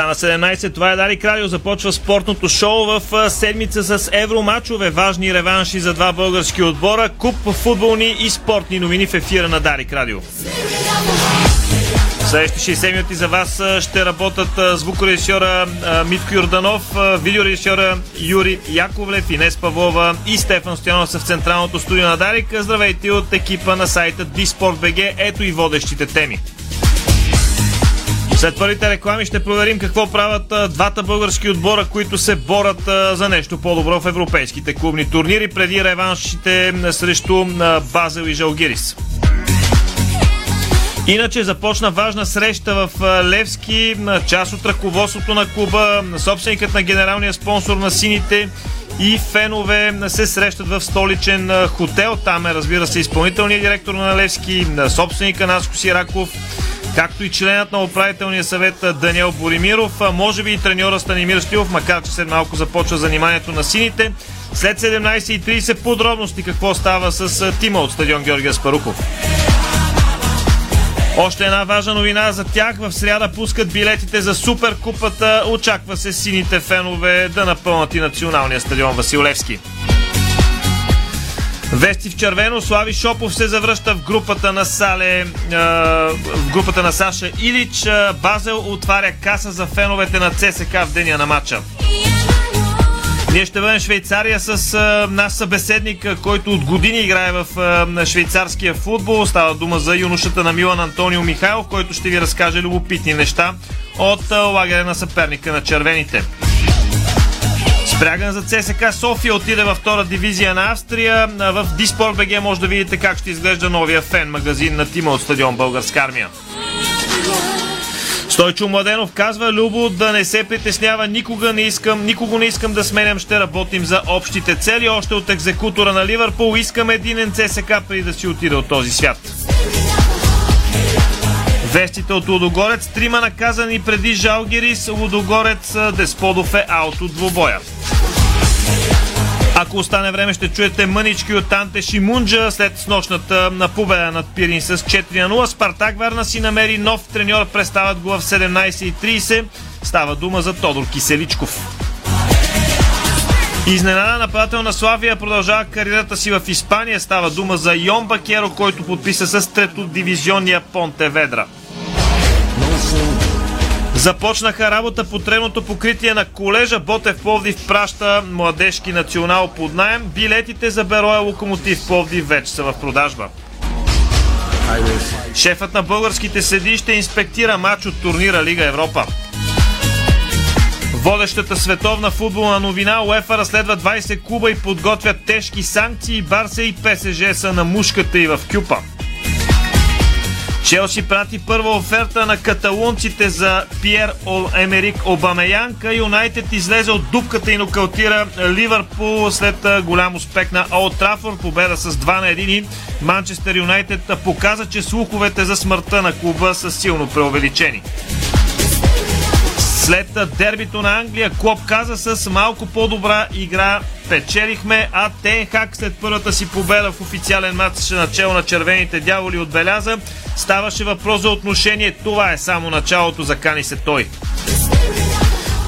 Стана 17, това е Дарик Радио. Започва спортното шоу в седмица с евромачове. Важни реванши за два български отбора, куп футболни и спортни новини в ефира на Дарик Радио. Следващите 60 минути за вас ще работят звукорежисьора Митко Юрданов, видеорежисьора Юрий Яковлев, Инес Павлова и Стефан Стоянов в централното студио на Дарик. Здравейте от екипа на сайта Disport.bg. Ето и водещите теми. След първите реклами ще проверим какво правят двата български отбора, които се борят за нещо по-добро в европейските клубни турнири преди реваншите срещу Базел и Жалгирис. Иначе започна важна среща в Левски. Част от ръководството на клуба, собственикът на генералния спонсор на сините и фенове се срещат в столичен хотел. Там е, разбира се, изпълнителният директор на Левски, собственика Наско Сираков, както и членът на управителния съвет Даниел Боримиров, може би и треньора Станимир Стилов, макар че след малко започва заниманието на сините. След 17.30 подробности какво става с тима от стадион Георгия Спарухов. Още една важна новина за тях. В сряда пускат билетите за Суперкупата. Очаква се сините фенове да напълнат и националния стадион Василевски. Вести в червено. Слави Шопов се завръща в групата на Сале, в групата на Саша Илич. Базел отваря каса за феновете на ЦСК в деня на матча. Ние ще бъдем Швейцария с а, наш събеседник, който от години играе в а, швейцарския футбол. Става дума за юношата на Милан Антонио Михайлов, който ще ви разкаже любопитни неща от а, лагеря на съперника на червените. Спряган за ЦСК София отиде във втора дивизия на Австрия. В Диспорт БГ може да видите как ще изглежда новия фен магазин на тима от стадион Българска армия. Стойчо Младенов казва, Любо, да не се притеснява, никога не искам, никого не искам да сменям, ще работим за общите цели. Още от екзекутора на Ливърпул искам единен ЦСК преди да си отиде от този свят. Вестите от Лудогорец. Трима наказани преди Жалгирис. Лудогорец Десподов е аут от двубоя. Ако остане време, ще чуете мънички от Танте Шимунджа след снощната на победа над Пирин с 4 на 0. Спартак Варна си намери нов треньор. Представят го в 17.30. Става дума за Тодор Киселичков. Изненада нападател на Славия продължава кариерата си в Испания. Става дума за Йон Бакеро, който подписа с трето дивизионния Понте Ведра. Започнаха работа по тревното покритие на колежа. Ботев Пловдив праща младежки национал под найем. Билетите за Бероя Локомотив Пловдив вече са в продажба. Шефът на българските съди ще инспектира матч от турнира Лига Европа. Водещата световна футболна новина УЕФА разследва 20 клуба и подготвят тежки санкции. Барса и ПСЖ са на мушката и в Кюпа. Челси прати първа оферта на каталунците за Пьер Ол Емерик Обамеянка. Юнайтед излезе от дупката и нокаутира Ливърпул след голям успех на Олд Трафорд. Победа с 2 на 1. Манчестър Юнайтед показа, че слуховете за смъртта на клуба са силно преувеличени. След дербито на Англия, Клоп каза с малко по-добра игра печелихме, а Тенхак след първата си победа в официален матч начало на червените дяволи отбеляза. Ставаше въпрос за отношение. Това е само началото, закани се той.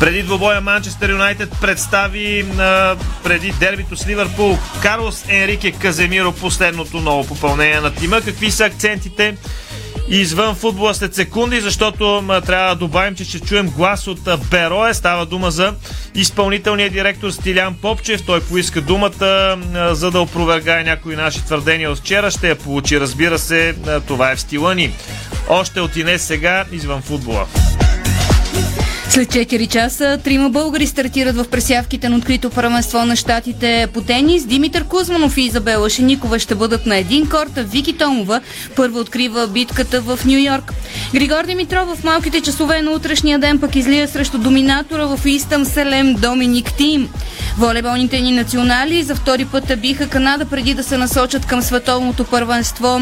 Преди двобоя Манчестър Юнайтед представи а, преди дербито с Ливърпул Карлос Енрике Каземиро последното ново попълнение на тима. Какви са акцентите? Извън футбола след секунди, защото трябва да добавим, че ще чуем глас от Берое. Става дума за изпълнителния директор Стилян Попчев. Той поиска думата, за да опровергае някои наши твърдения от вчера. Ще я получи, разбира се, това е в стила ни. Още от Инес сега извън футбола. След 4 часа трима българи стартират в пресявките на открито първенство на щатите по тенис. Димитър Кузманов и Изабела Шеникова ще бъдат на един корт, Вики Томова първо открива битката в Нью Йорк. Григор Димитров в малките часове на утрешния ден пък излия срещу доминатора в Истъм Селем Доминик Тим. Волейболните ни национали за втори път биха Канада преди да се насочат към световното първенство.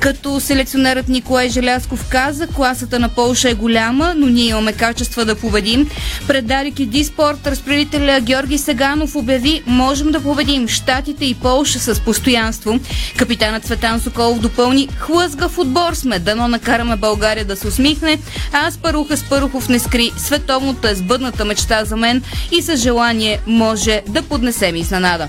Като селекционерът Николай Желясков каза, класата на Полша е голяма, но ние имаме качества да победим. Пред Дарик и Диспорт разпределителя Георги Сеганов обяви, можем да победим Штатите и Полша с постоянство. Капитанът Цветан Соколов допълни, хлъзгав отбор сме, дано накараме България да се усмихне, а Спаруха Спарухов не скри, световното е сбъдната мечта за мен и с желание може да поднесем изненада.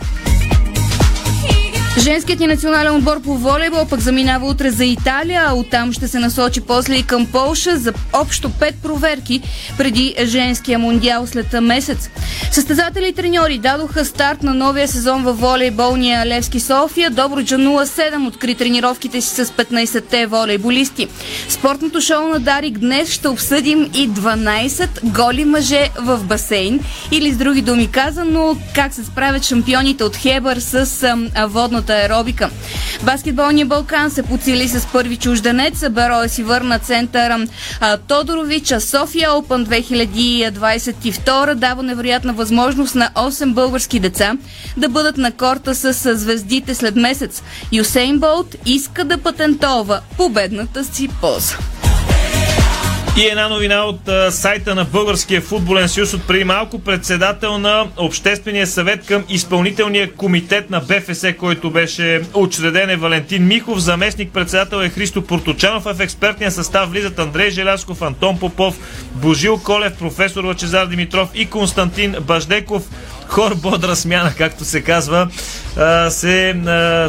Женският ни национален отбор по волейбол пък заминава утре за Италия, а оттам ще се насочи после и към Полша за общо пет проверки преди женския мундиал след месец. Състезатели и треньори дадоха старт на новия сезон във волейболния Левски София. Добруджа 07 откри тренировките си с 15-те волейболисти. Спортното шоу на Дарик днес ще обсъдим и 12 голи мъже в басейн. Или с други думи казано, как се справят шампионите от Хебър с а, водната аеробика. Баскетболният Балкан се подсили с първи чужденец. Бероя си върна центъра а, Тодоровича. София Open 2022 дава невероятна възможност на 8 български деца да бъдат на корта с звездите след месец. Юсейн Болт иска да патентова победната си поза. И една новина от а, сайта на Българския футболен съюз от преди малко председател на Обществения съвет към изпълнителния комитет на БФС, който беше учреден е Валентин Михов. Заместник председател е Христо Порточанов, в експертния състав влизат Андрей Желясков, Антон Попов, Божил Колев, професор Лачезар Димитров и Константин Баждеков хор бодра смяна, както се казва, се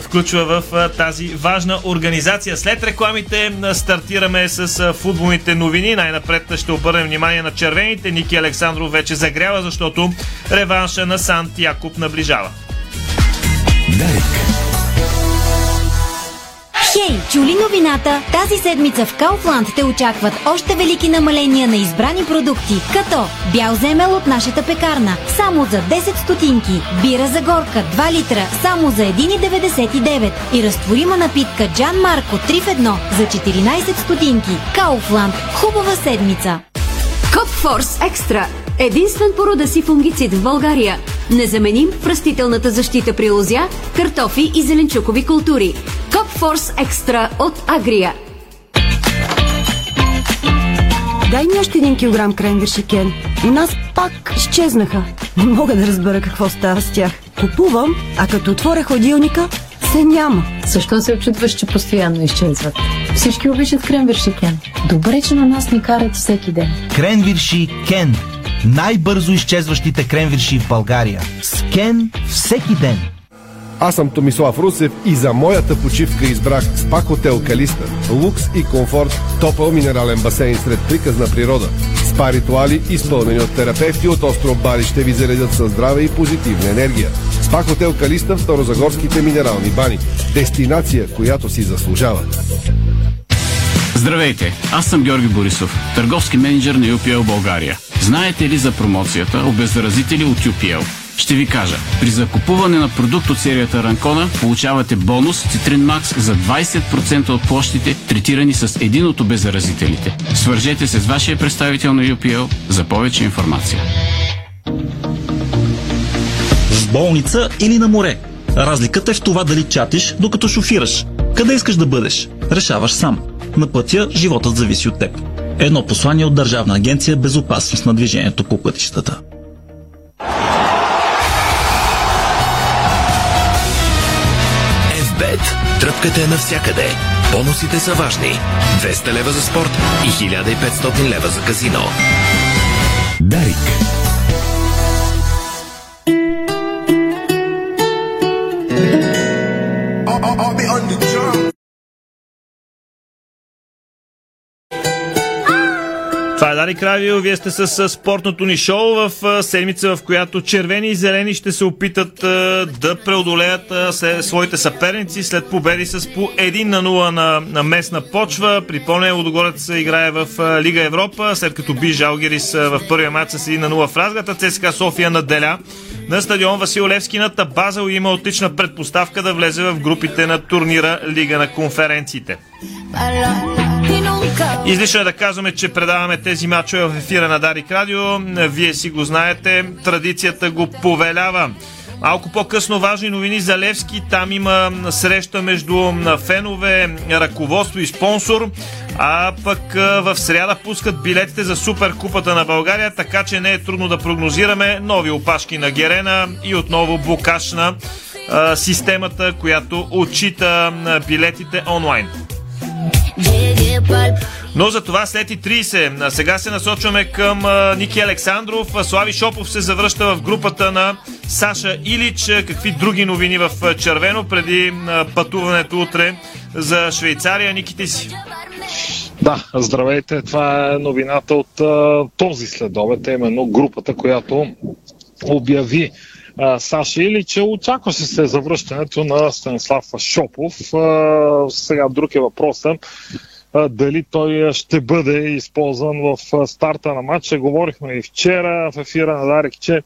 включва в тази важна организация. След рекламите стартираме с футболните новини. Най-напред ще обърнем внимание на червените. Ники Александров вече загрява, защото реванша на Сант Якуб наближава. Дарик. Хей, чули новината? Тази седмица в Кауфланд те очакват още велики намаления на избрани продукти, като бял земел от нашата пекарна, само за 10 стотинки, бира за горка 2 литра, само за 1,99 и разтворима напитка Джан Марко 3 в 1 за 14 стотинки. Кауфланд. Хубава седмица! Копфорс Екстра Единствен по рода си фунгицид в България. Незаменим в растителната защита при лозя, картофи и зеленчукови култури. Копфорс Екстра от Агрия. Дай ми още един килограм кренвирши, Кен. У нас пак изчезнаха. Не мога да разбера какво става с тях. Купувам, а като отворя хладилника, се няма. Защо се очудваш, че постоянно изчезват? Всички обичат кренвирши Кен. Добре, че на нас ни карат всеки ден. Кренвирши Кен. Най-бързо изчезващите кренвирши в България. С Кен всеки ден. Аз съм Томислав Русев и за моята почивка избрах СПА Хотел Калиста. Лукс и комфорт, топъл минерален басейн сред приказна природа. Спа ритуали, изпълнени от терапевти от остров Бали, ще ви заредят със здраве и позитивна енергия. СПА Хотел Калиста в Старозагорските минерални бани. Дестинация, която си заслужава. Здравейте, аз съм Георги Борисов, търговски менеджер на UPL България. Знаете ли за промоцията обеззаразители от UPL? Ще ви кажа. При закупуване на продукт от серията Ранкона получавате бонус Citrine Max за 20% от площите, третирани с един от обеззаразителите. Свържете се с вашия представител на UPL за повече информация. В болница или на море. Разликата е в това дали чатиш, докато шофираш. Къде искаш да бъдеш? Решаваш сам. На пътя животът зависи от теб. Едно послание от Държавна агенция Безопасност на движението по пътищата. FBET. Тръпката е навсякъде. Бонусите са важни. 200 лева за спорт и 1500 лева за казино. Дарик. Дарик Радио. Вие сте с спортното ни шоу в седмица, в която червени и зелени ще се опитат да преодолеят своите съперници след победи с по 1 на 0 на, на местна почва. Припомня, Лудогорец играе в Лига Европа, след като би Жалгерис в първия матч с 1 на 0 в Разгата. ЦСКА София наделя на стадион Васил Левски на Базел има отлична предпоставка да влезе в групите на турнира Лига на конференциите. Излишно е да казваме, че предаваме тези мачове в ефира на Дарик Радио. Вие си го знаете, традицията го повелява. Малко по-късно важни новини за Левски. Там има среща между фенове, ръководство и спонсор. А пък в сряда пускат билетите за Суперкупата на България, така че не е трудно да прогнозираме нови опашки на Герена и отново блокаж системата, която отчита билетите онлайн. Но за това след и 30. Сега се насочваме към Ники Александров. Слави Шопов се завръща в групата на Саша Илич. Какви други новини в червено преди пътуването утре за Швейцария? Ники, ти си. Да, здравейте. Това е новината от този следобед, именно групата, която обяви а, Саша Илич. Очакваше се завръщането на Станислав Шопов. Сега друг е въпросът дали той ще бъде използван в старта на матча. Говорихме и вчера в ефира на Дарик, че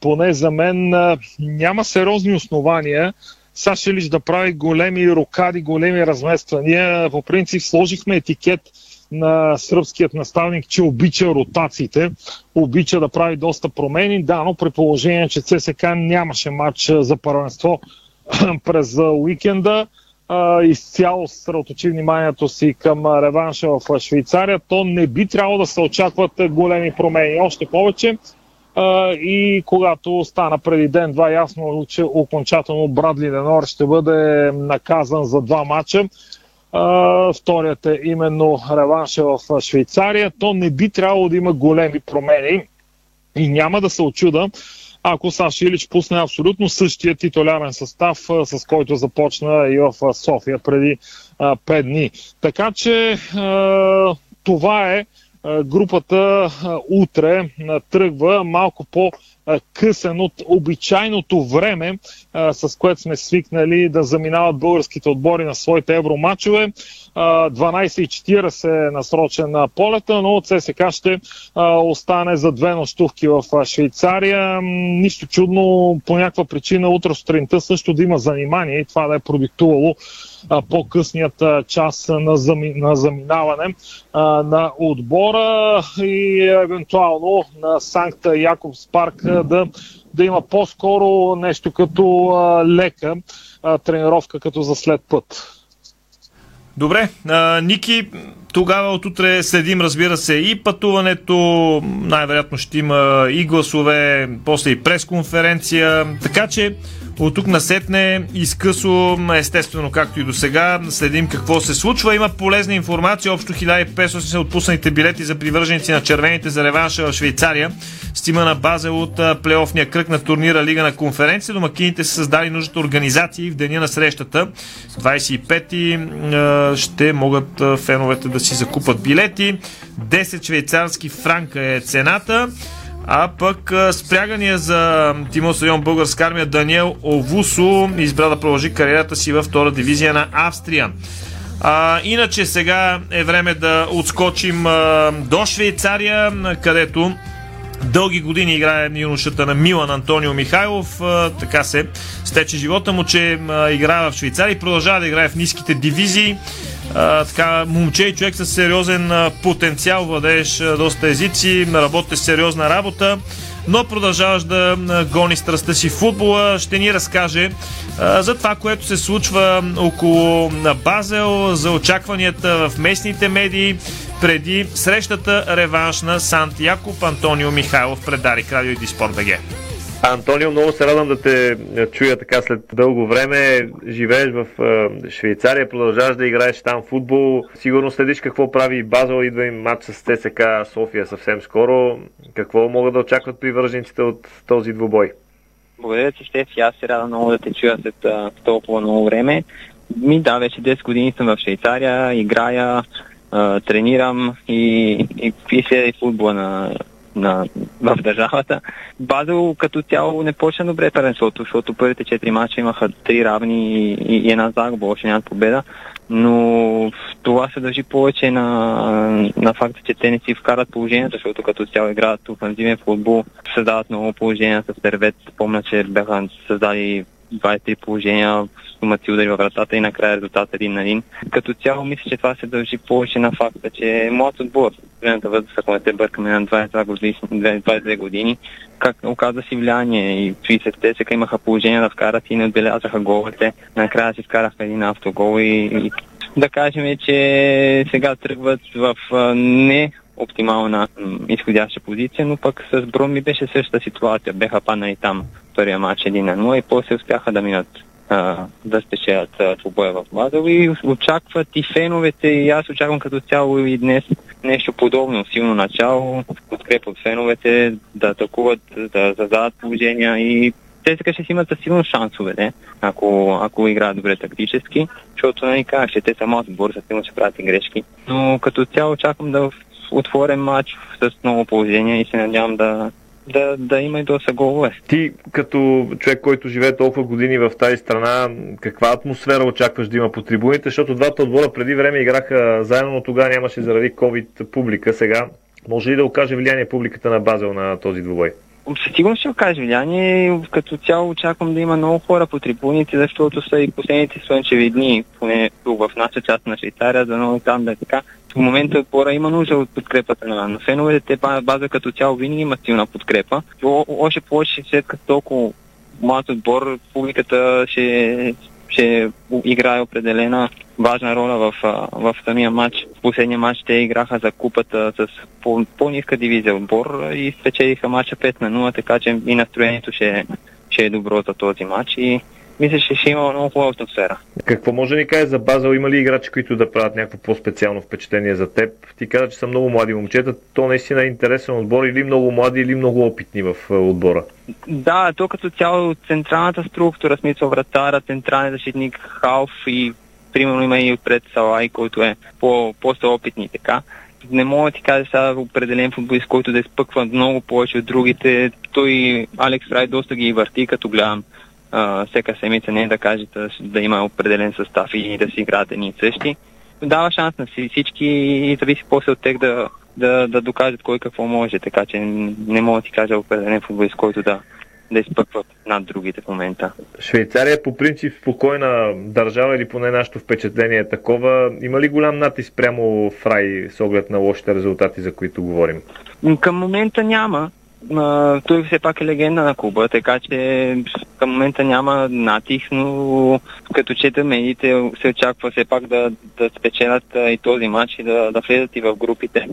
поне за мен няма сериозни основания Саша Лич да прави големи рокади, големи размествания. По принцип сложихме етикет на сръбският наставник, че обича ротациите, обича да прави доста промени. Да, но при положение, че ЦСК нямаше матч за първенство през уикенда, изцяло съсредоточи вниманието си към реванша в Швейцария, то не би трябвало да се очакват големи промени. Още повече и когато стана преди ден-два ясно, че окончателно Брадли Денор ще бъде наказан за два матча, вторият е именно реванша в Швейцария, то не би трябвало да има големи промени и няма да се очуда, ако Саш Илич пусне абсолютно същия титулярен състав, с който започна и в София преди 5 дни. Така че това е групата утре тръгва малко по късен от обичайното време, с което сме свикнали да заминават българските отбори на своите евромачове. 12.40 е насрочен на полета, но ЦСК ще остане за две нощувки в Швейцария. Нищо чудно, по някаква причина утре сутринта също да има занимание и това да е продиктувало по-късният час на, зами, на заминаване на отбора и евентуално на Санкта Якобс парк да, да има по-скоро нещо като лека тренировка като за след път. Добре, а, Ники, тогава от утре следим, разбира се, и пътуването, най-вероятно ще има и гласове, после и пресконференция, така че от тук насетне изкъсо, естествено, както и до сега, следим какво се случва. Има полезна информация. Общо 1500 са отпуснатите билети за привърженици на червените за реванша в Швейцария. Стима на база от плейофния кръг на турнира Лига на конференция. Домакините са създали нуждата организации в деня на срещата. 25-ти ще могат феновете да си закупат билети. 10 швейцарски франка е цената. А пък спрягания за Тимо Стадион Българска армия Даниел Овусо избра да продължи кариерата си във втора дивизия на Австрия. А, иначе сега е време да отскочим а, до Швейцария, където дълги години играе юношата на Милан Антонио Михайлов. А, така се стече живота му, че а, играе в Швейцария и продължава да играе в ниските дивизии така, момче и човек с сериозен потенциал, владееш доста езици, работиш сериозна работа, но продължаваш да гони страстта си в футбола. Ще ни разкаже за това, което се случва около Базел, за очакванията в местните медии преди срещата реванш на Сант Якоб Антонио Михайлов пред Дарик Радио и Диспорт БГ. Антонио, много се радвам да те чуя така след дълго време. Живееш в Швейцария, продължаваш да играеш там футбол. Сигурно следиш какво прави Базел, идва им матч с ТСК София съвсем скоро. Какво могат да очакват привържениците от този двубой? Благодаря ти, Стефи. Аз се радвам много да те чуя след толкова много време. Ми да, вече 10 години съм в Швейцария, играя, тренирам и, и, и следя футбола на на, в държавата. Базел като цяло не почна добре първенството, защото първите четири мача имаха три равни и, и една загуба, още нямат победа. Но това се дължи повече на, на факта, че те не си вкарат положението, защото като цяло играят офанзивен футбол, създават много положения с Тервет. Помня, че бяха създали 23 положения, стомаци удари във вратата и накрая резултат един на един. Като цяло мисля, че това се дължи повече на факта, че моят отбор, времето възраст, ако не се бъркаме на 22 години, 22 години, как оказа си влияние и 30-те сега имаха положение да вкарат и не отбелязаха головете. Накрая си вкараха един автогол и, и да кажем, че сега тръгват в не оптимална изходяща позиция, но пък с Бром ми беше същата ситуация. Беха паднали там първия матч 1 на 0 и после успяха да минат а, да спечелят двубоя в Базел и очакват и феновете и аз очаквам като цяло и днес нещо подобно, силно начало, подкрепа от феновете, да атакуват, да задават положения и те сега ще си имат силно шансове, не? Ако, ако играят добре тактически, защото нали кажа, че те са малко отбор, силно ще правят и грешки. Но като цяло очаквам да отворен матч с много положения и се надявам да, да, да има и доста голове. Ти, като човек, който живее толкова години в тази страна, каква атмосфера очакваш да има по трибуните? Защото двата отбора преди време играха заедно, но тогава нямаше заради COVID публика. Сега може ли да окаже влияние публиката на Базел на този двубой? Със сигурност ще окаже влияние. Като цяло очаквам да има много хора по трибуните, защото са и последните слънчеви дни, поне тук в нашата част на Швейцария, за много там да е така. В момента отбора има нужда от подкрепата на, на феновете. Те база като цяло винаги има силна подкрепа. Още повече след като толкова млад отбор, публиката ще, ще играе определена важна роля в, в самия матч. Последния матч те играха за купата с по, по-ниска дивизия отбор и спечелиха матча 5 на 0, така че и настроението ще, ще е добро за този матч и мисля, че ще има много хубава атмосфера. Какво може да ни каже за Базел? Има ли играчи, които да правят някакво по-специално впечатление за теб? Ти каза, че са много млади момчета. То наистина е интересен отбор или много млади, или много опитни в отбора? Да, то като цяло централната структура, смисъл вратара, централен защитник, халф и примерно има и отпред Салай, който е по, по-опитни така. Не мога да ти кажа сега определен футболист, който да изпъква много повече от другите. Той Алекс Рай доста ги върти, като гледам а, всека седмица, не е да каже да, има определен състав и да си играят едни и същи. Дава шанс на всички и зависи после от тех да, да, да докажат кой какво може, така че не мога да ти кажа определен футболист, който да, да изпъкват над другите в момента. Швейцария е по принцип спокойна държава или поне нашето впечатление е такова. Има ли голям натиск прямо Фрай с оглед на лошите резултати, за които говорим? Към момента няма. Той все пак е легенда на клуба, така че към момента няма натиск, но като чета медиите се очаква все пак да, да спечелят и този матч и да, да влезат и в групите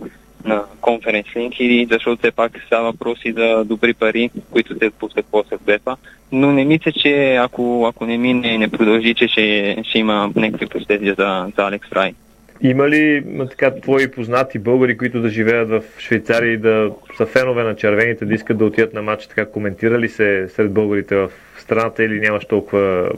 на конференц линк и защото все пак става въпрос и за добри пари, които се пускат после в Но не мисля, че ако, ако не мине и не продължи, че ще, ще има някакви последствия за, за Алекс Фрай. Има ли така твои познати българи, които да живеят в Швейцария и да са фенове на червените, да искат да отидат на матч? Така коментирали се сред българите в страната или нямаш толкова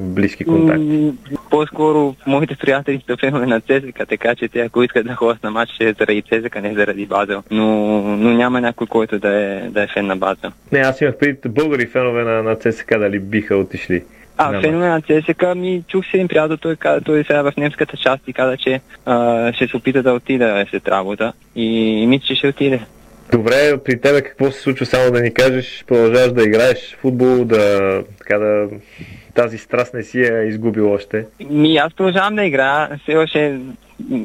близки контакти? По-скоро моите приятели са фенове на ЦСКА, така че те ако искат да ходят на матч, ще е заради ЦСКА, не заради Базел. Но, но няма някой, който да е, да е фен на Базел. Не, аз имах преди българи фенове на, на ЦСКА, дали биха отишли. А, фенове на ЦСКА ми чух се един приятел, той, каза, той сега в немската част и каза, че а, ще се опита да отида след работа и, и мисля, че ще отиде. Добре, при тебе какво се случва, само да ни кажеш, продължаваш да играеш футбол, да, така да тази страст не си я изгубил още? Ми, аз продължавам да играя, все още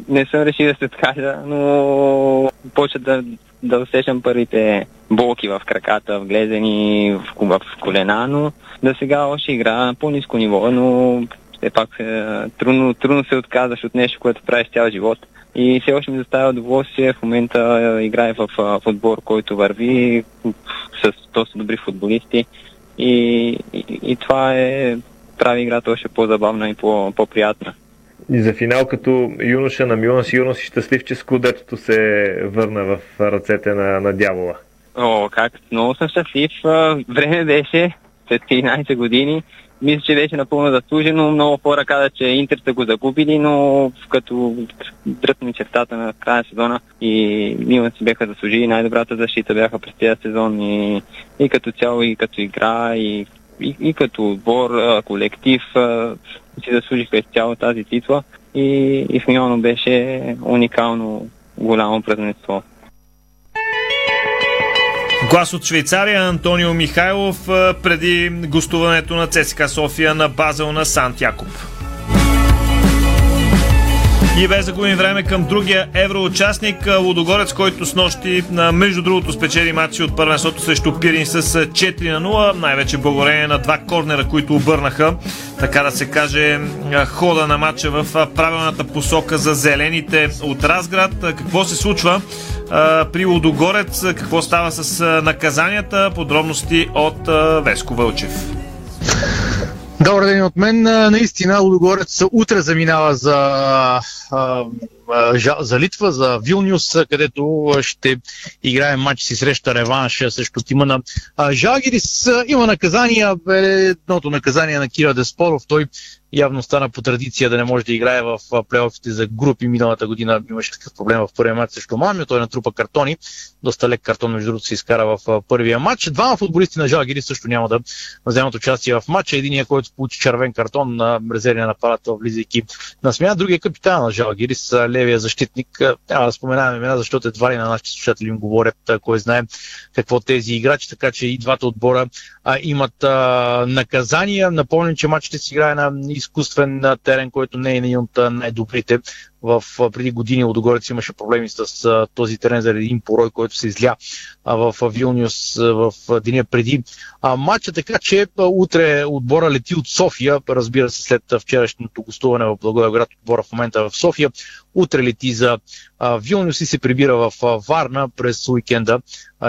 не съм решил да се откажа, но почва да, да усещам първите болки в краката, в глезени, в, в колена, но да сега още игра на по-низко ниво, но все пак е, трудно, трудно се отказваш от нещо, което правиш цял живот. И все още ми доставя удоволствие. В момента е, играе в, в отбор, който върви с доста добри футболисти. И, и, и това е прави играта още по-забавна и по, по-приятна. И за финал, като юноша на Милан, сигурно си щастлив, че скудетото се върна в ръцете на, на дявола. О, как? Много съм щастлив. Време беше след 13 години. Мисля, че беше напълно заслужено. Много хора казват, че Интер са го загубили, но като дръпни чертата на края на сезона и Милан си бяха заслужили най-добрата защита бяха през тези сезон и, и като цяло, и като игра, и, и, и като отбор, колектив си заслужиха изцяло тази титла и, и в Милано беше уникално голямо празненство. Глас от Швейцария Антонио Михайлов преди гостуването на ЦСКА София на Базел на Сант Якоб. И без загубим време към другия евроучастник Лудогорец, който с нощи, между другото, спечели матчи от първенството срещу Пирин с 4 на 0, най-вече благодарение на два корнера, които обърнаха, така да се каже, хода на матча в правилната посока за зелените от Разград. Какво се случва при Лудогорец, какво става с наказанията, подробности от Веско Вълчев. Добър ден от мен. Наистина Лудогорец утре заминава за, за Литва, за Вилнюс, където ще играе матч си среща реванш срещу тима на Жагирис. Има наказания. Едното наказание на Кира Деспоров. Той явно стана по традиция да не може да играе в плейофите за групи. Миналата година имаше такъв проблем в първия матч срещу Малмио. Той натрупа картони. Доста лек картон, между другото, се изкара в първия матч. Двама футболисти на Жалгири също няма да вземат участие в матча. Единият, който получи червен картон на резервния нападател, влизайки на смяна. Другия капитан на Жалгирис, левия защитник. Трябва да споменаваме имена, защото едва ли на нашите слушатели им говорят, кой знае какво тези играчи, така че и двата отбора а, имат а, наказания. Напомням, че матчите си играе на изкуствен терен, който не е един от най-добрите. В преди години Лодогорец имаше проблеми с а, този терен заради един порой, който се изля а, в а, Вилнюс а, в деня преди. А, матча, така че а, утре отбора лети от София, разбира се след вчерашното гостуване в Благоевград, отбора в момента в София, утре лети за а, Вилнюс и се прибира в Варна през уикенда.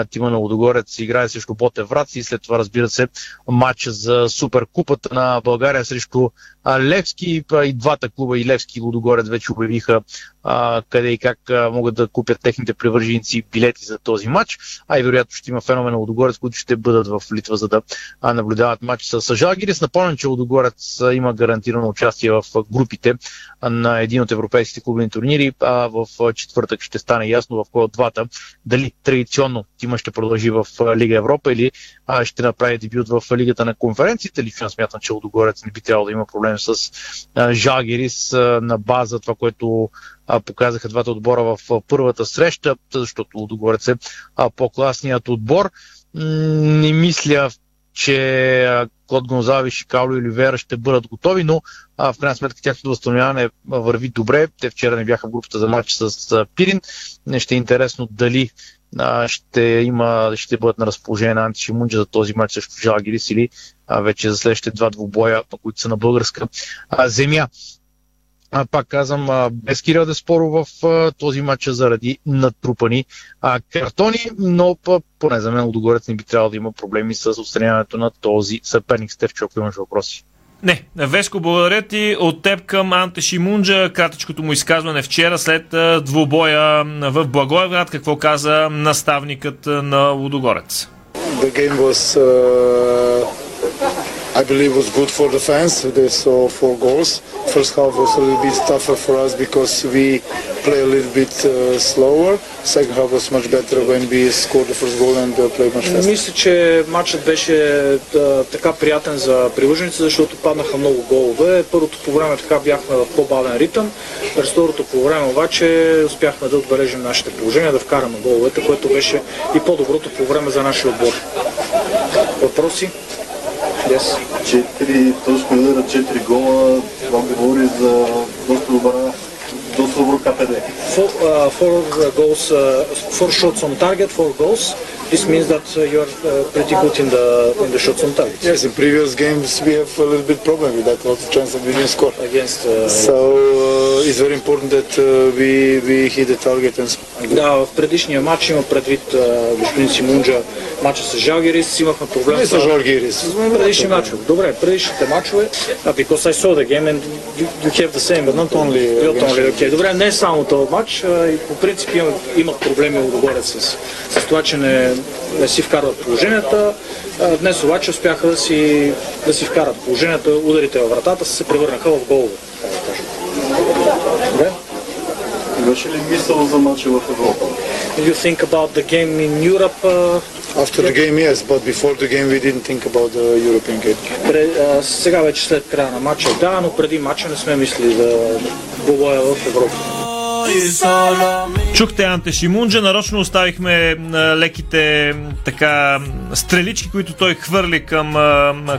Тима на Лодогорец играе срещу Ботев Враци и след това разбира се матч за Суперкупата на България срещу Левски и двата клуба и Левски и Лодогорец вече обявиха а, къде и как а, могат да купят техните привърженици билети за този матч, а и вероятно ще има феномена Лудогорец, които ще бъдат в Литва, за да а, наблюдават матч с Жалгирис. Напомням, че Лудогорец има гарантирано участие в групите на един от европейските клубни турнири, а в четвъртък ще стане ясно в кой от двата дали традиционно Тима ще продължи в Лига Европа или а, ще направи дебют в Лигата на конференциите. Лично смятам, че Лудогорец не би трябвало да има проблем с а, Жалгирис а, на база това, което показаха двата отбора в първата среща, защото Лудогорец е по-класният отбор. Не мисля, че Клод Гонзавиш и Кауло Оливера ще бъдат готови, но а, в крайна сметка тяхното възстановяване върви добре. Те вчера не бяха в групата за матч с а, Пирин. Не ще е интересно дали а, ще, има, ще бъдат на разположение на Анти Шимунджа за този матч срещу Жалгирис или а, вече за следващите два двубоя, които са на българска а, земя. А, пак казвам, а, без Кирил Деспоро в а, този матч заради натрупани а, картони, но па, поне за мен Лудогорец не би трябвало да има проблеми с отстраняването на този съперник. Стевчо, ако имаш въпроси. Не, Веско, благодаря ти от теб към Анте Шимунджа. Кратичкото му изказване вчера след двубоя в Благоевград. Какво каза наставникът на Лудогорец? The game was, uh, I believe was good for the fans. They saw four goals. First half was a little bit tougher for us because we play a little bit uh, slower. Second half was much better when we scored the first goal and uh, played much faster. Мисля, че матчът беше да, така приятен за привържениците, защото паднаха много голове. Първото по време така бяхме в по-бавен ритъм. През второто по време обаче успяхме да отбележим нашите положения, да вкараме головете, което беше и по-доброто по време за нашия отбор. Въпроси? Yes. Четири точно удара, четири гола. Това говори за доста добра доста добро КПД. Four, uh, four goals, uh, four shots on target, four goals. This means that uh, you are uh, pretty good in the in the shots on target. Yes, in previous games we have a little bit problem with that, not chance that we didn't score. Against. Uh, So uh, it's very important that uh, we we hit the target and Да, в предишния матч има предвид uh, господин Симунджа матча с Жалгирис, имахме проблем Не с Žalgiris. С предишни матчове. Добре, предишните матчове, uh, because I saw the game and you, you have the same, but not only. Not only okay. Добре, не само този матч, а и по принцип имат проблеми отгоре с, с това, че не, не си вкарват положенията. Днес обаче успяха да си, да си вкарат положенията, ударите във вратата се превърнаха в голове. да. Добре. Имаше ли мисъл за матча в Европа? You think about the game in Europe? Uh, After the game, yes, but before the game we didn't think about the European game. Пре, а, сега вече след края на матча, да, но преди матча не сме мислили за двубоя в Европа. Чухте Анте Шимунджа, нарочно оставихме леките така стрелички, които той хвърли към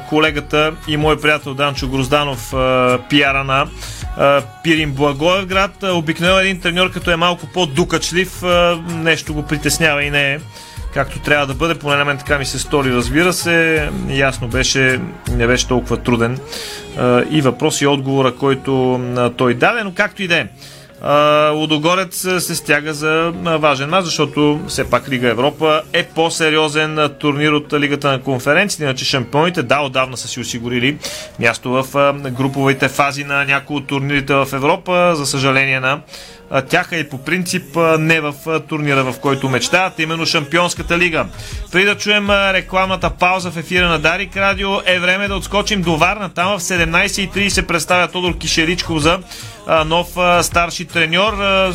колегата и мой приятел Данчо Грозданов, пиара на Пирин Благоевград. Обикновено един треньор, като е малко по-дукачлив, нещо го притеснява и не е както трябва да бъде, поне на мен така ми се стори, разбира се. Ясно беше, не беше толкова труден и въпрос и отговора, който той даде, но както и да е. Лудогорец се стяга за важен мач, защото все пак Лига Европа е по-сериозен турнир от Лигата на конференциите, иначе шампионите да, отдавна са си осигурили място в груповите фази на някои от турнирите в Европа, за съжаление на тяха и по принцип не в турнира, в който мечтаят, именно Шампионската лига. Преди да чуем рекламната пауза в ефира на Дарик Радио, е време да отскочим до Варна. Там в 17.30 представя Тодор Кишеричков за нов старши треньор.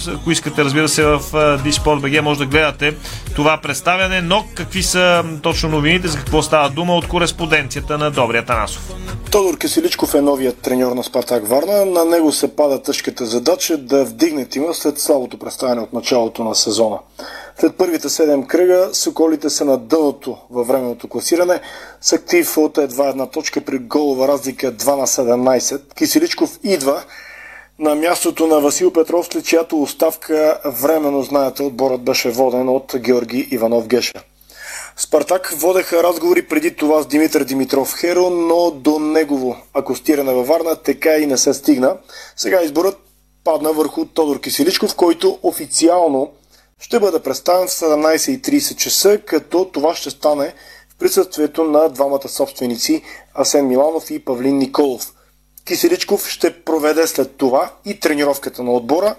Ако искате, разбира се, в Диспорт БГ може да гледате това представяне, но какви са точно новините, за какво става дума от кореспонденцията на Добрия Танасов. Тодор Киселичков е новият треньор на Спартак Варна. На него се пада тъжката задача да вдигне тима след слабото представяне от началото на сезона. След първите 7 кръга Соколите са на дъното във временното класиране с актив от едва една точка при голова разлика 2 на 17. Киселичков идва на мястото на Васил Петров, след чиято оставка временно, знаете, отборът беше воден от Георги Иванов Геша. Спартак водеха разговори преди това с Димитър Димитров Херо, но до негово акостиране във Варна така и не се стигна. Сега изборът падна върху Тодор Киселичков, който официално ще бъде представен в 17.30 часа, като това ще стане в присъствието на двамата собственици Асен Миланов и Павлин Николов. Киселичков ще проведе след това и тренировката на отбора.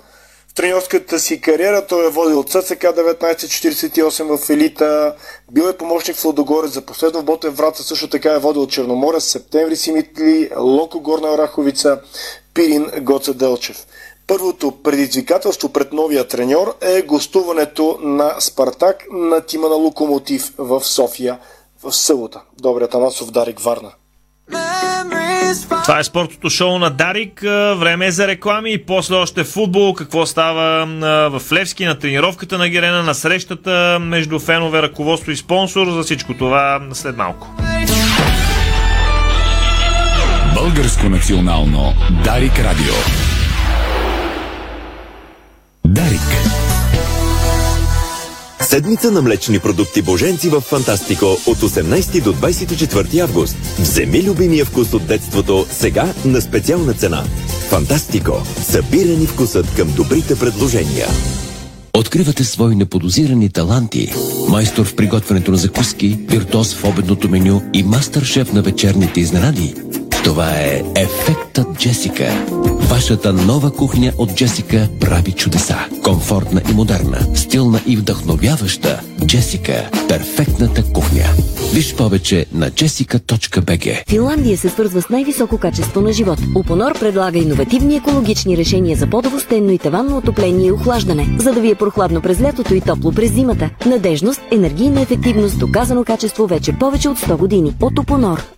В тренерската си кариера той е водил ЦСК 1948 в елита, бил е помощник в Лодогорец за последно в Ботев Врата, също така е водил Черноморец, Септември Симитли, Локо Горна Раховица, Пирин Гоца Делчев. Първото предизвикателство пред новия треньор е гостуването на Спартак на тима на Локомотив в София в събота. Добре, Танасов Дарик Варна. Това е спортното шоу на Дарик. Време е за реклами и после още футбол. Какво става в Левски на тренировката на Герена, на срещата между фенове, ръководство и спонсор. За всичко това след малко. Българско национално Дарик Радио. Дарик. Седмица на млечни продукти Боженци в Фантастико от 18 до 24 август. Вземи любимия вкус от детството сега на специална цена. Фантастико. Събирани вкусът към добрите предложения. Откривате свои неподозирани таланти. Майстор в приготвянето на закуски, виртуоз в обедното меню и мастър-шеф на вечерните изненади. Това е Ефектът Джесика. Вашата нова кухня от Джесика прави чудеса. Комфортна и модерна, стилна и вдъхновяваща. Джесика – перфектната кухня. Виж повече на jessica.bg Финландия се свързва с най-високо качество на живот. Упонор предлага иновативни екологични решения за подово стенно и таванно отопление и охлаждане, за да ви е прохладно през лятото и топло през зимата. Надежност, енергийна ефективност, доказано качество вече повече от 100 години. От Упонор.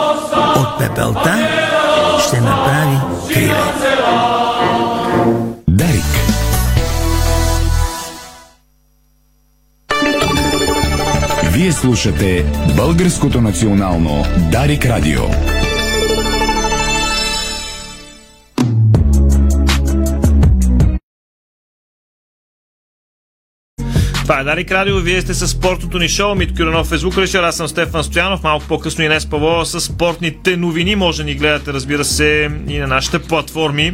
От пепелта ще направи криле. Дарик. Вие слушате Българското национално Дарик Радио. Това е Дарик Радио. Вие сте с спортното ни шоу. Мит Кюренов е звукорежисьор. Аз съм Стефан Стоянов. Малко по-късно и днес Павлова с спортните новини. Може да ни гледате, разбира се, и на нашите платформи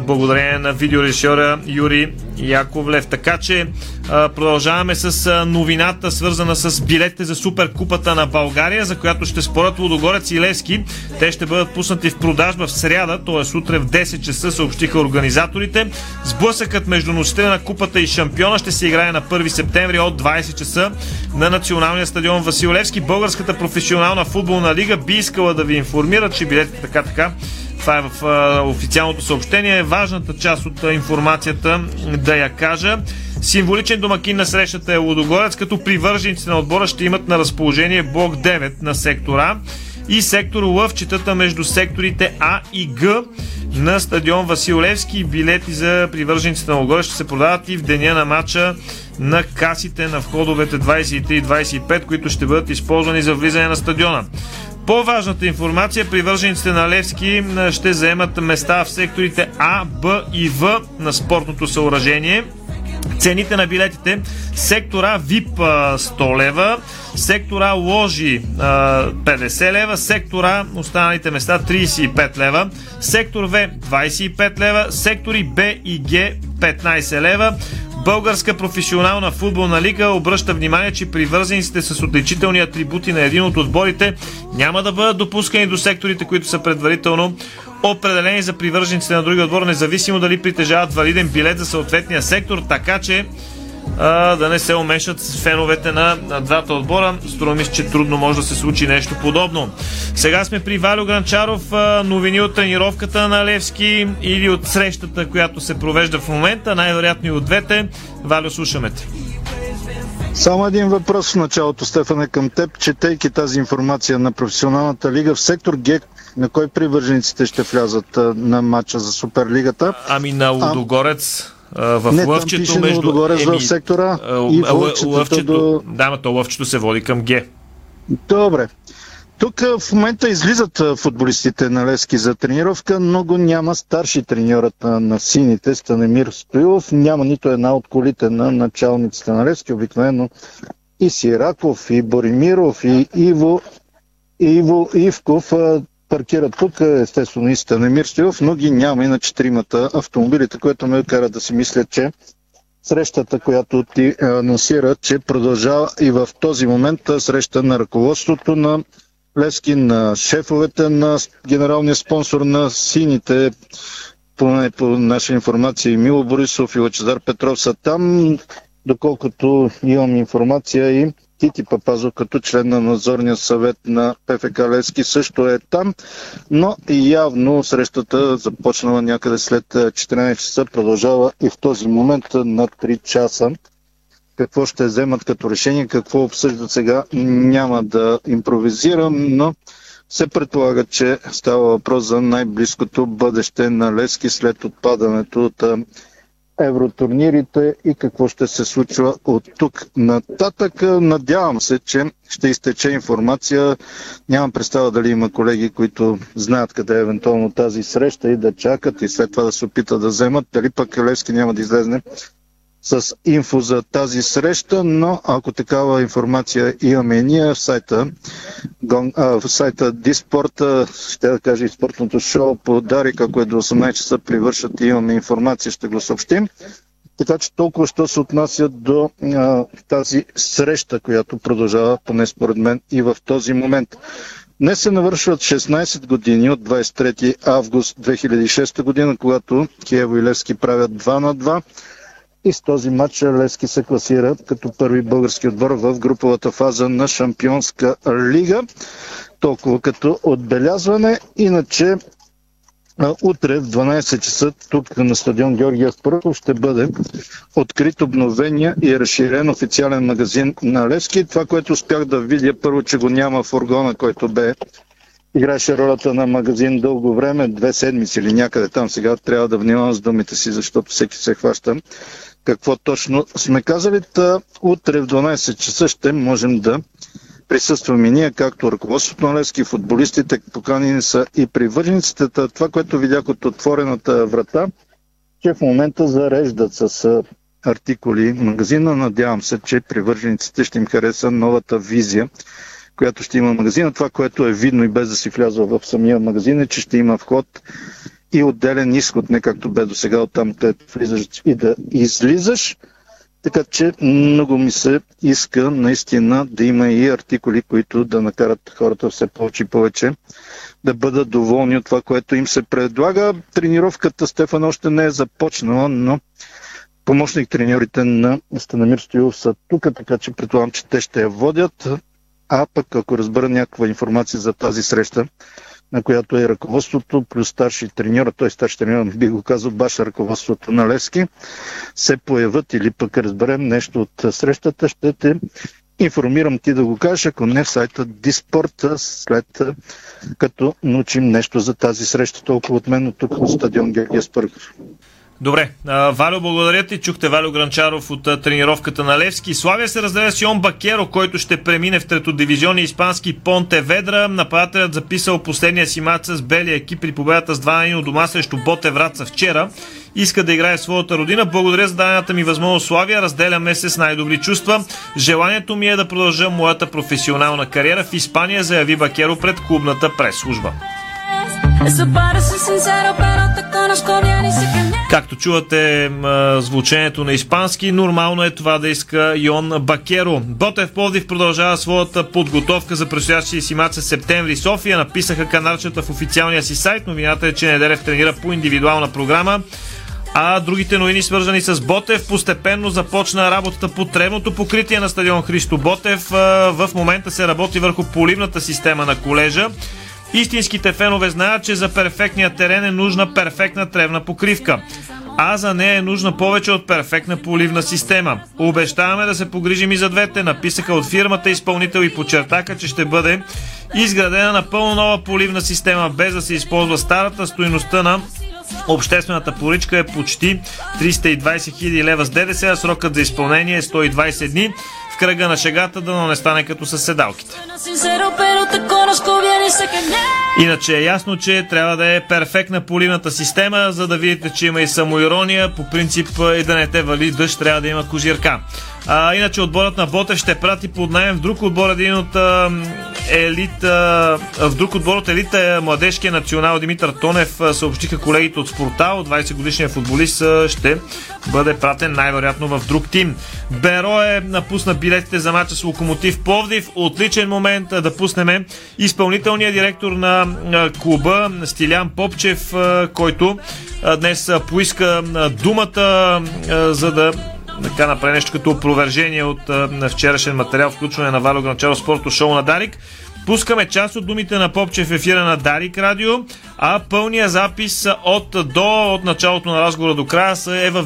благодарение на видеорежисьора Юрий Яковлев. Така че продължаваме с новината, свързана с билетите за Суперкупата на България, за която ще спорят Лудогорец и Левски. Те ще бъдат пуснати в продажба в сряда, т.е. утре в 10 часа, съобщиха организаторите. Сблъсъкът между носителя на купата и шампиона ще се играе на 1 септември от 20 часа на националния стадион Васил Левски. Българската професионална футболна лига би искала да ви информира, че билетите така така това е в официалното съобщение. Важната част от информацията да я кажа. Символичен домакин на срещата е Лудогорец, като привържениците на отбора ще имат на разположение блок 9 на сектора и сектор Лъвчетата между секторите А и Г на стадион Васил Левски. Билети за привържениците на Лудогорец ще се продават и в деня на матча на касите на входовете 23 и 25, които ще бъдат използвани за влизане на стадиона. По-важната информация, привържениците на Левски ще заемат места в секторите А, Б и В на спортното съоръжение. Цените на билетите. Сектора VIP 100 лева, сектора ложи 50 лева, сектора останалите места 35 лева, сектор В 25 лева, сектори Б и Г 15 лева. Българска професионална футболна лига обръща внимание, че привързениците с отличителни атрибути на един от отборите няма да бъдат допускани до секторите, които са предварително определени за привържениците на други отбор, независимо дали притежават валиден билет за съответния сектор, така че а, да не се умешат с феновете на, на двата отбора. Струва ми че трудно може да се случи нещо подобно. Сега сме при Валю Гранчаров. А, новини от тренировката на Левски или от срещата, която се провежда в момента. Най-вероятно и от двете. Валю, слушаме те. Само един въпрос в началото, Стефане, към теб. Четейки тази информация на професионалната лига, в сектор Г, на кой привържениците ще влязат на матча за Суперлигата? Ами на Лудогорец в не, лъвчето там между... Еми, в сектора и лъвчето, до... Да, но то лъвчето се води към Г. Добре. Тук в момента излизат футболистите на Лески за тренировка, но го няма старши треньорът на сините, Станемир Стоилов. Няма нито една от колите на началниците на Лески. Обикновено и Сираков, и Боримиров, и Иво, Иво Ивков паркират тук, естествено и Станемир Стоилов, но ги няма и на четиримата автомобилите, което ме кара да си мисля, че срещата, която ти анонсира, че продължава и в този момент среща на ръководството на Лески, на шефовете на генералния спонсор на сините, поне по наша информация и Мило Борисов и Лачезар Петров са там, доколкото имам информация и Тити Папазов като член на надзорния съвет на ПФК Лески също е там, но явно срещата започнала някъде след 14 часа, продължава и в този момент на 3 часа. Какво ще вземат като решение, какво обсъждат сега, няма да импровизирам, но се предполага, че става въпрос за най-близкото бъдеще на Лески след отпадането от евротурнирите и какво ще се случва от тук нататък. Надявам се, че ще изтече информация. Нямам представа дали има колеги, които знаят къде е евентуално тази среща и да чакат и след това да се опитат да вземат. Дали пък Левски няма да излезне с инфо за тази среща, но ако такава информация имаме ние в сайта, в сайта Диспорт, ще да кажа и спортното шоу по Дарик, ако е до 18 часа привършат имаме информация, ще го съобщим. Така че толкова що се отнася до а, тази среща, която продължава, поне според мен, и в този момент. Днес се навършват 16 години от 23 август 2006 година, когато Киево и Левски правят 2 на 2 и с този матч Лески се класира като първи български отбор в груповата фаза на Шампионска лига. Толкова като отбелязване. Иначе Утре в 12 часа тук на стадион Георгия Спарков ще бъде открит обновения и разширен официален магазин на Левски. Това, което успях да видя, първо, че го няма фургона, който бе играеше ролята на магазин дълго време, две седмици или някъде там. Сега трябва да внимавам с думите си, защото всеки се хваща какво точно сме казали. Та, утре в 12 часа ще можем да присъстваме ние, както ръководството на Левски, футболистите, поканени са и привържениците. Това, което видях от отворената врата, че в момента зареждат с артикули магазина. Надявам се, че привържениците ще им хареса новата визия, която ще има магазина. Това, което е видно и без да си влязва в самия магазин, е, че ще има вход и отделен изход, не както бе до сега, оттам където влизаш и да излизаш. Така че много ми се иска наистина да има и артикули, които да накарат хората все повече и повече да бъдат доволни от това, което им се предлага. Тренировката Стефан още не е започнала, но помощник треньорите на Станамир Стоилов са тук, така че предполагам, че те ще я водят. А пък ако разбера някаква информация за тази среща, на която е ръководството, плюс старши треньор, той старши треньор, би го казал, баш ръководството на Левски, се появят или пък разберем нещо от срещата, ще те информирам ти да го кажеш, ако не в сайта Диспорт, след като научим нещо за тази среща. Толкова от мен от тук от стадион Георгия Спъргов. Добре. Валю, благодаря ти. Чухте Валю Гранчаров от тренировката на Левски. Славия се разделя с Йон Бакеро, който ще премине в третодивизионния испански Понте Ведра. Нападателят записал последния си матч с белия екип при победата с 2 на дома срещу Боте Враца вчера. Иска да играе в своята родина. Благодаря за дадената ми възможност Славия. Разделяме се с най-добри чувства. Желанието ми е да продължа моята професионална кариера в Испания, заяви Бакеро пред клубната прес-служба. Както чувате звучението на испански, нормално е това да иска Йон Бакеро. Ботев Пловдив продължава своята подготовка за предстоящия си мач септември София. Написаха каналчета в официалния си сайт. Новината е, че Неделев тренира по индивидуална програма. А другите новини, свързани с Ботев, постепенно започна работата по тревното покритие на стадион Христо Ботев. В момента се работи върху поливната система на колежа. Истинските фенове знаят, че за перфектния терен е нужна перфектна тревна покривка. А за нея е нужна повече от перфектна поливна система. Обещаваме да се погрижим и за двете, написаха от фирмата изпълнител и подчертаха, че ще бъде изградена напълно нова поливна система, без да се използва старата стоиността на Обществената поръчка е почти 320 000 лева с ДДС, а срокът за изпълнение е 120 дни в кръга на шегата, да не стане като с седалките. Иначе е ясно, че трябва да е перфектна поливната система, за да видите, че има и самоирония. По принцип и да не те вали дъжд, трябва да има кожирка. А, иначе отборът на Ботев ще прати под найем в друг отбор, един от а, елит, а, в друг отбор от елита е младежкия национал Димитър Тонев, съобщиха колегите от Спортал, 20 годишният футболист ще бъде пратен най-вероятно в друг тим. Беро е напусна билетите за мача с Локомотив Пловдив. Отличен момент да пуснем изпълнителният директор на клуба Стилян Попчев, който днес поиска думата, за да така направи нещо като опровержение от на вчерашен материал, включване на Вало Гранчаро спорто шоу на Дарик. Пускаме част от думите на Попче в ефира на Дарик Радио, а пълния запис от до, от началото на разговора до края е в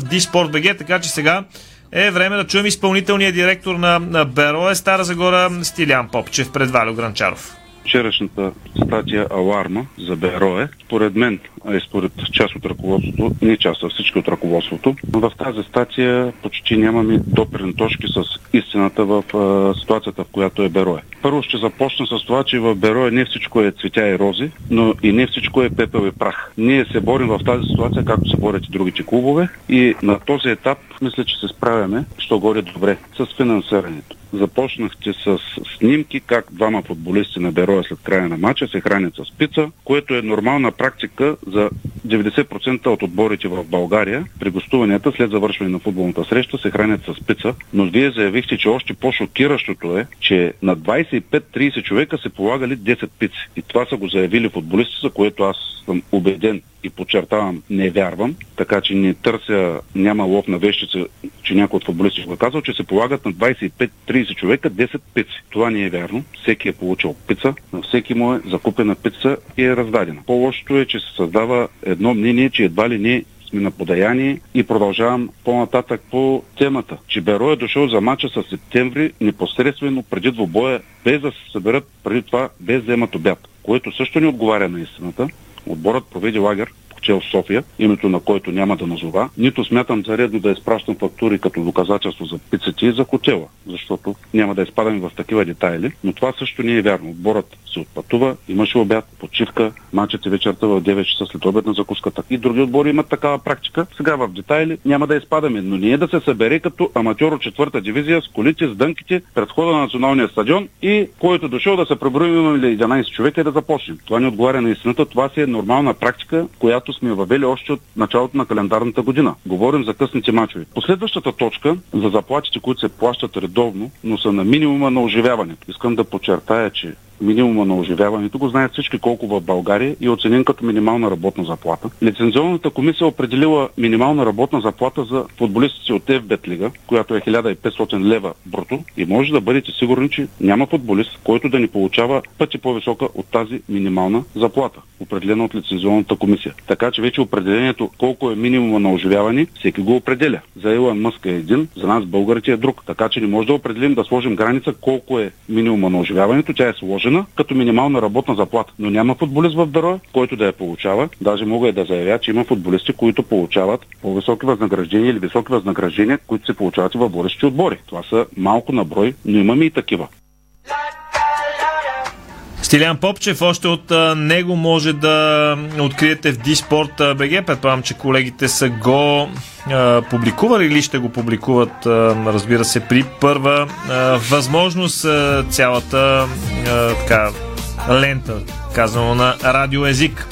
БГ, така че сега е време да чуем изпълнителния директор на, на Берое Стара Загора Стилян Попчев пред Валю Гранчаров вчерашната статия Аларма за Берое, според мен, а и според част от ръководството, не част, а всички от ръководството, в тази статия почти нямаме допирни точки с истината в а, ситуацията, в която е Берое. Първо ще започна с това, че в Берое не всичко е цветя и рози, но и не всичко е пепел и прах. Ние се борим в тази ситуация, както се борят и другите клубове и на този етап мисля, че се справяме, що горе добре, с финансирането започнахте с снимки как двама футболисти на Бероя след края на матча се хранят с пица, което е нормална практика за 90% от отборите в България. При гостуванията след завършване на футболната среща се хранят с пица, но вие заявихте, че още по-шокиращото е, че на 25-30 човека се полагали 10 пици. И това са го заявили футболисти, за което аз съм убеден и подчертавам, не вярвам, така че не търся, няма лов на вещица, че някой от футболисти го е казал, че се полагат на 25-30 човека 10 пици. Това не е вярно. Всеки е получил пица, на всеки му е закупена пица и е раздадена. По-лошото е, че се създава едно мнение, че едва ли не сме на подаяние и продължавам по-нататък по темата, че Беро е дошъл за мача с септември непосредствено преди двобоя, без да се съберат преди това, без да имат обяд, което също не отговаря на истината. Отборът проведе лагер Чел София, името на който няма да назова, нито смятам за редно да изпращам фактури като доказателство за пицата и за хотела, защото няма да изпадаме в такива детайли, но това също не е вярно. Отборът се отпътува, имаше обяд, почивка, мачът е вечерта в 9 часа след обед на закуската. И други отбори имат такава практика. Сега в детайли няма да изпадаме, но ние да се събере като аматьор от четвърта дивизия с колите, с дънките пред хода на националния стадион и който дошъл да се преброим имаме ли 11 човека и да започнем. Това не отговаря на истината. Това си е нормална практика, която сме въвели още от началото на календарната година. Говорим за късните мачове. Последващата точка за заплатите, които се плащат редовно, но са на минимума на оживяването. Искам да подчертая, че минимума на оживяването го знаят всички колко в България и е оценен като минимална работна заплата. Лицензионната комисия определила минимална работна заплата за футболистите от FBET лига, която е 1500 лева бруто и може да бъдете сигурни, че няма футболист, който да ни получава пъти по-висока от тази минимална заплата, определена от лицензионната комисия. Така че вече определението колко е минимума на оживяване, всеки го определя. За Илон Мъск е един, за нас българите е друг. Така че не може да определим да сложим граница колко е минимума на оживяването. Тя е сложена заложена като минимална работна заплата. Но няма футболист в Бероя, който да я получава. Даже мога и да заявя, че има футболисти, които получават по-високи възнаграждения или високи възнаграждения, които се получават и в борещи отбори. Това са малко на брой, но имаме и такива. Стилян Попчев, още от него може да откриете в Диспорт БГ. Предполагам, че колегите са го публикували или ще го публикуват, разбира се, при първа възможност цялата така, лента, казано на радиоезик.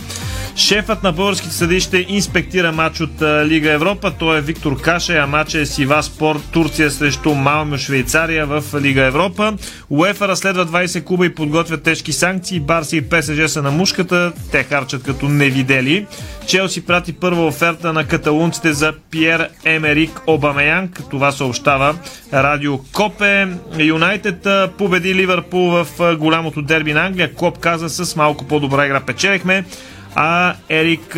Шефът на българските съди ще инспектира матч от Лига Европа. Той е Виктор Каша, а матча е Сива Спорт Турция срещу Малмио Швейцария в Лига Европа. УЕФА разследва 20 клуба и подготвят тежки санкции. Барси и ПСЖ са на мушката. Те харчат като невидели. Челси прати първа оферта на каталунците за Пьер Емерик Обамеянг. Това съобщава Радио Копе. Юнайтед победи Ливърпул в голямото дерби на Англия. Клоп каза с малко по-добра игра печелихме а Ерик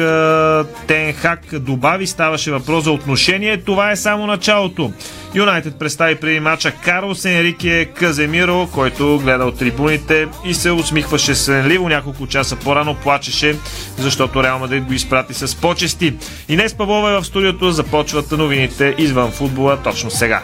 Тенхак добави, ставаше въпрос за отношение. Това е само началото. Юнайтед представи преди мача Карлос Енрике Каземиро, който гледа от трибуните и се усмихваше свенливо. Няколко часа по-рано плачеше, защото Реал Мадрид го изпрати с почести. Инес Павлова е в студиото, започват новините извън футбола точно сега.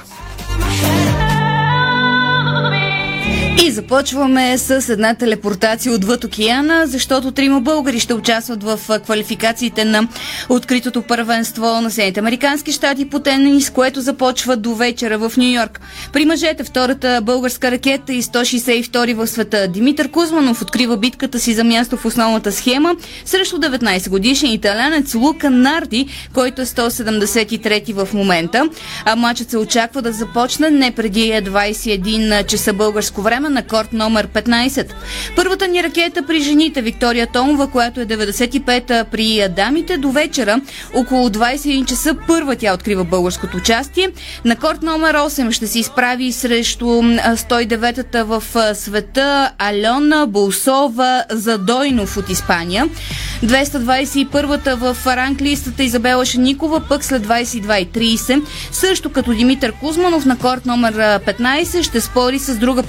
И започваме с една телепортация отвъд океана, защото трима българи ще участват в квалификациите на откритото първенство на Съединените Американски щати по тенис, което започва до вечера в Нью Йорк. При мъжете втората българска ракета и 162 в света Димитър Кузманов открива битката си за място в основната схема срещу 19 годишен италянец Лука Нарди, който е 173 в момента. А матчът се очаква да започне не преди 21 часа българско време на корт номер 15. Първата ни ракета при жените Виктория Томова, която е 95-та при дамите до вечера. Около 21 часа първа тя открива българското участие. На корт номер 8 ще се изправи срещу 109-та в света Алена Болсова Задойнов от Испания. 221-та в ранглистата Изабела Шаникова, пък след 22.30, също като Димитър Кузманов на корт номер 15 ще спори с друга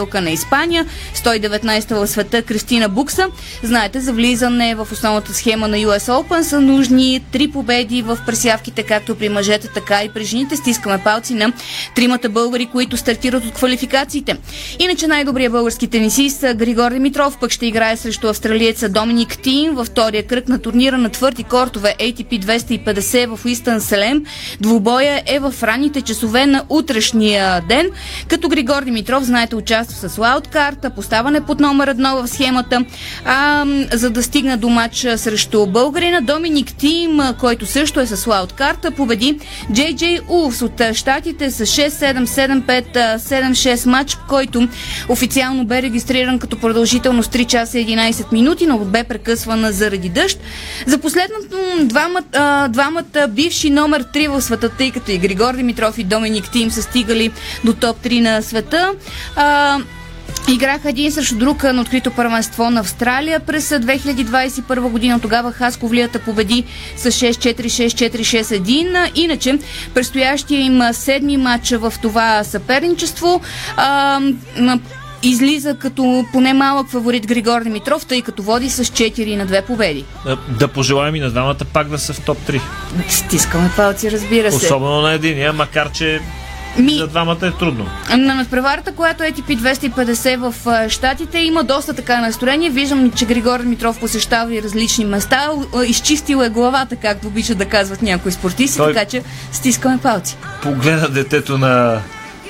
представителка на Испания, 119-та в света Кристина Букса. Знаете, за влизане в основната схема на US Open са нужни три победи в пресявките, както при мъжете, така и при жените. Стискаме палци на тримата българи, които стартират от квалификациите. Иначе най-добрият български тенисист Григор Димитров пък ще играе срещу австралиеца Доминик Тим във втория кръг на турнира на твърди кортове ATP 250 в Уистън Селем. Двубоя е в ранните часове на утрешния ден, като Григор Димитров, знаете, участва с лаудкарта, поставане под номер едно в схемата, а, за да стигне до матч срещу българина. Доминик Тим, който също е с лаудкарта, победи Джей Джей Улс от щатите с 6-7-7-5-7-6 матч, който официално бе регистриран като продължителност 3 часа 11 минути, но бе прекъсвана заради дъжд. За последното двамата, двамата бивши номер 3 в света, тъй като и Григор Димитров и Доминик Тим са стигали до топ 3 на света. А, Играха един срещу друг на открито първенство на Австралия през 2021 година. Тогава Хасковлията победи с 6-4-6-4-6-1. Иначе, предстоящия им седми матч в това съперничество а, излиза като поне малък фаворит Григор Димитров, тъй като води с 4 на 2 победи. Да, да пожелаем и на двамата пак да са в топ 3. Стискаме палци, разбира се. Особено на единия, макар че ми... За двамата е трудно. На надпреварата, която е ATP 250 в Штатите, има доста така настроение. Виждам, че Григор Димитров посещава и различни места. Изчистил е главата, както обичат да казват някои спортисти, Той... така че стискаме палци. Погледа детето на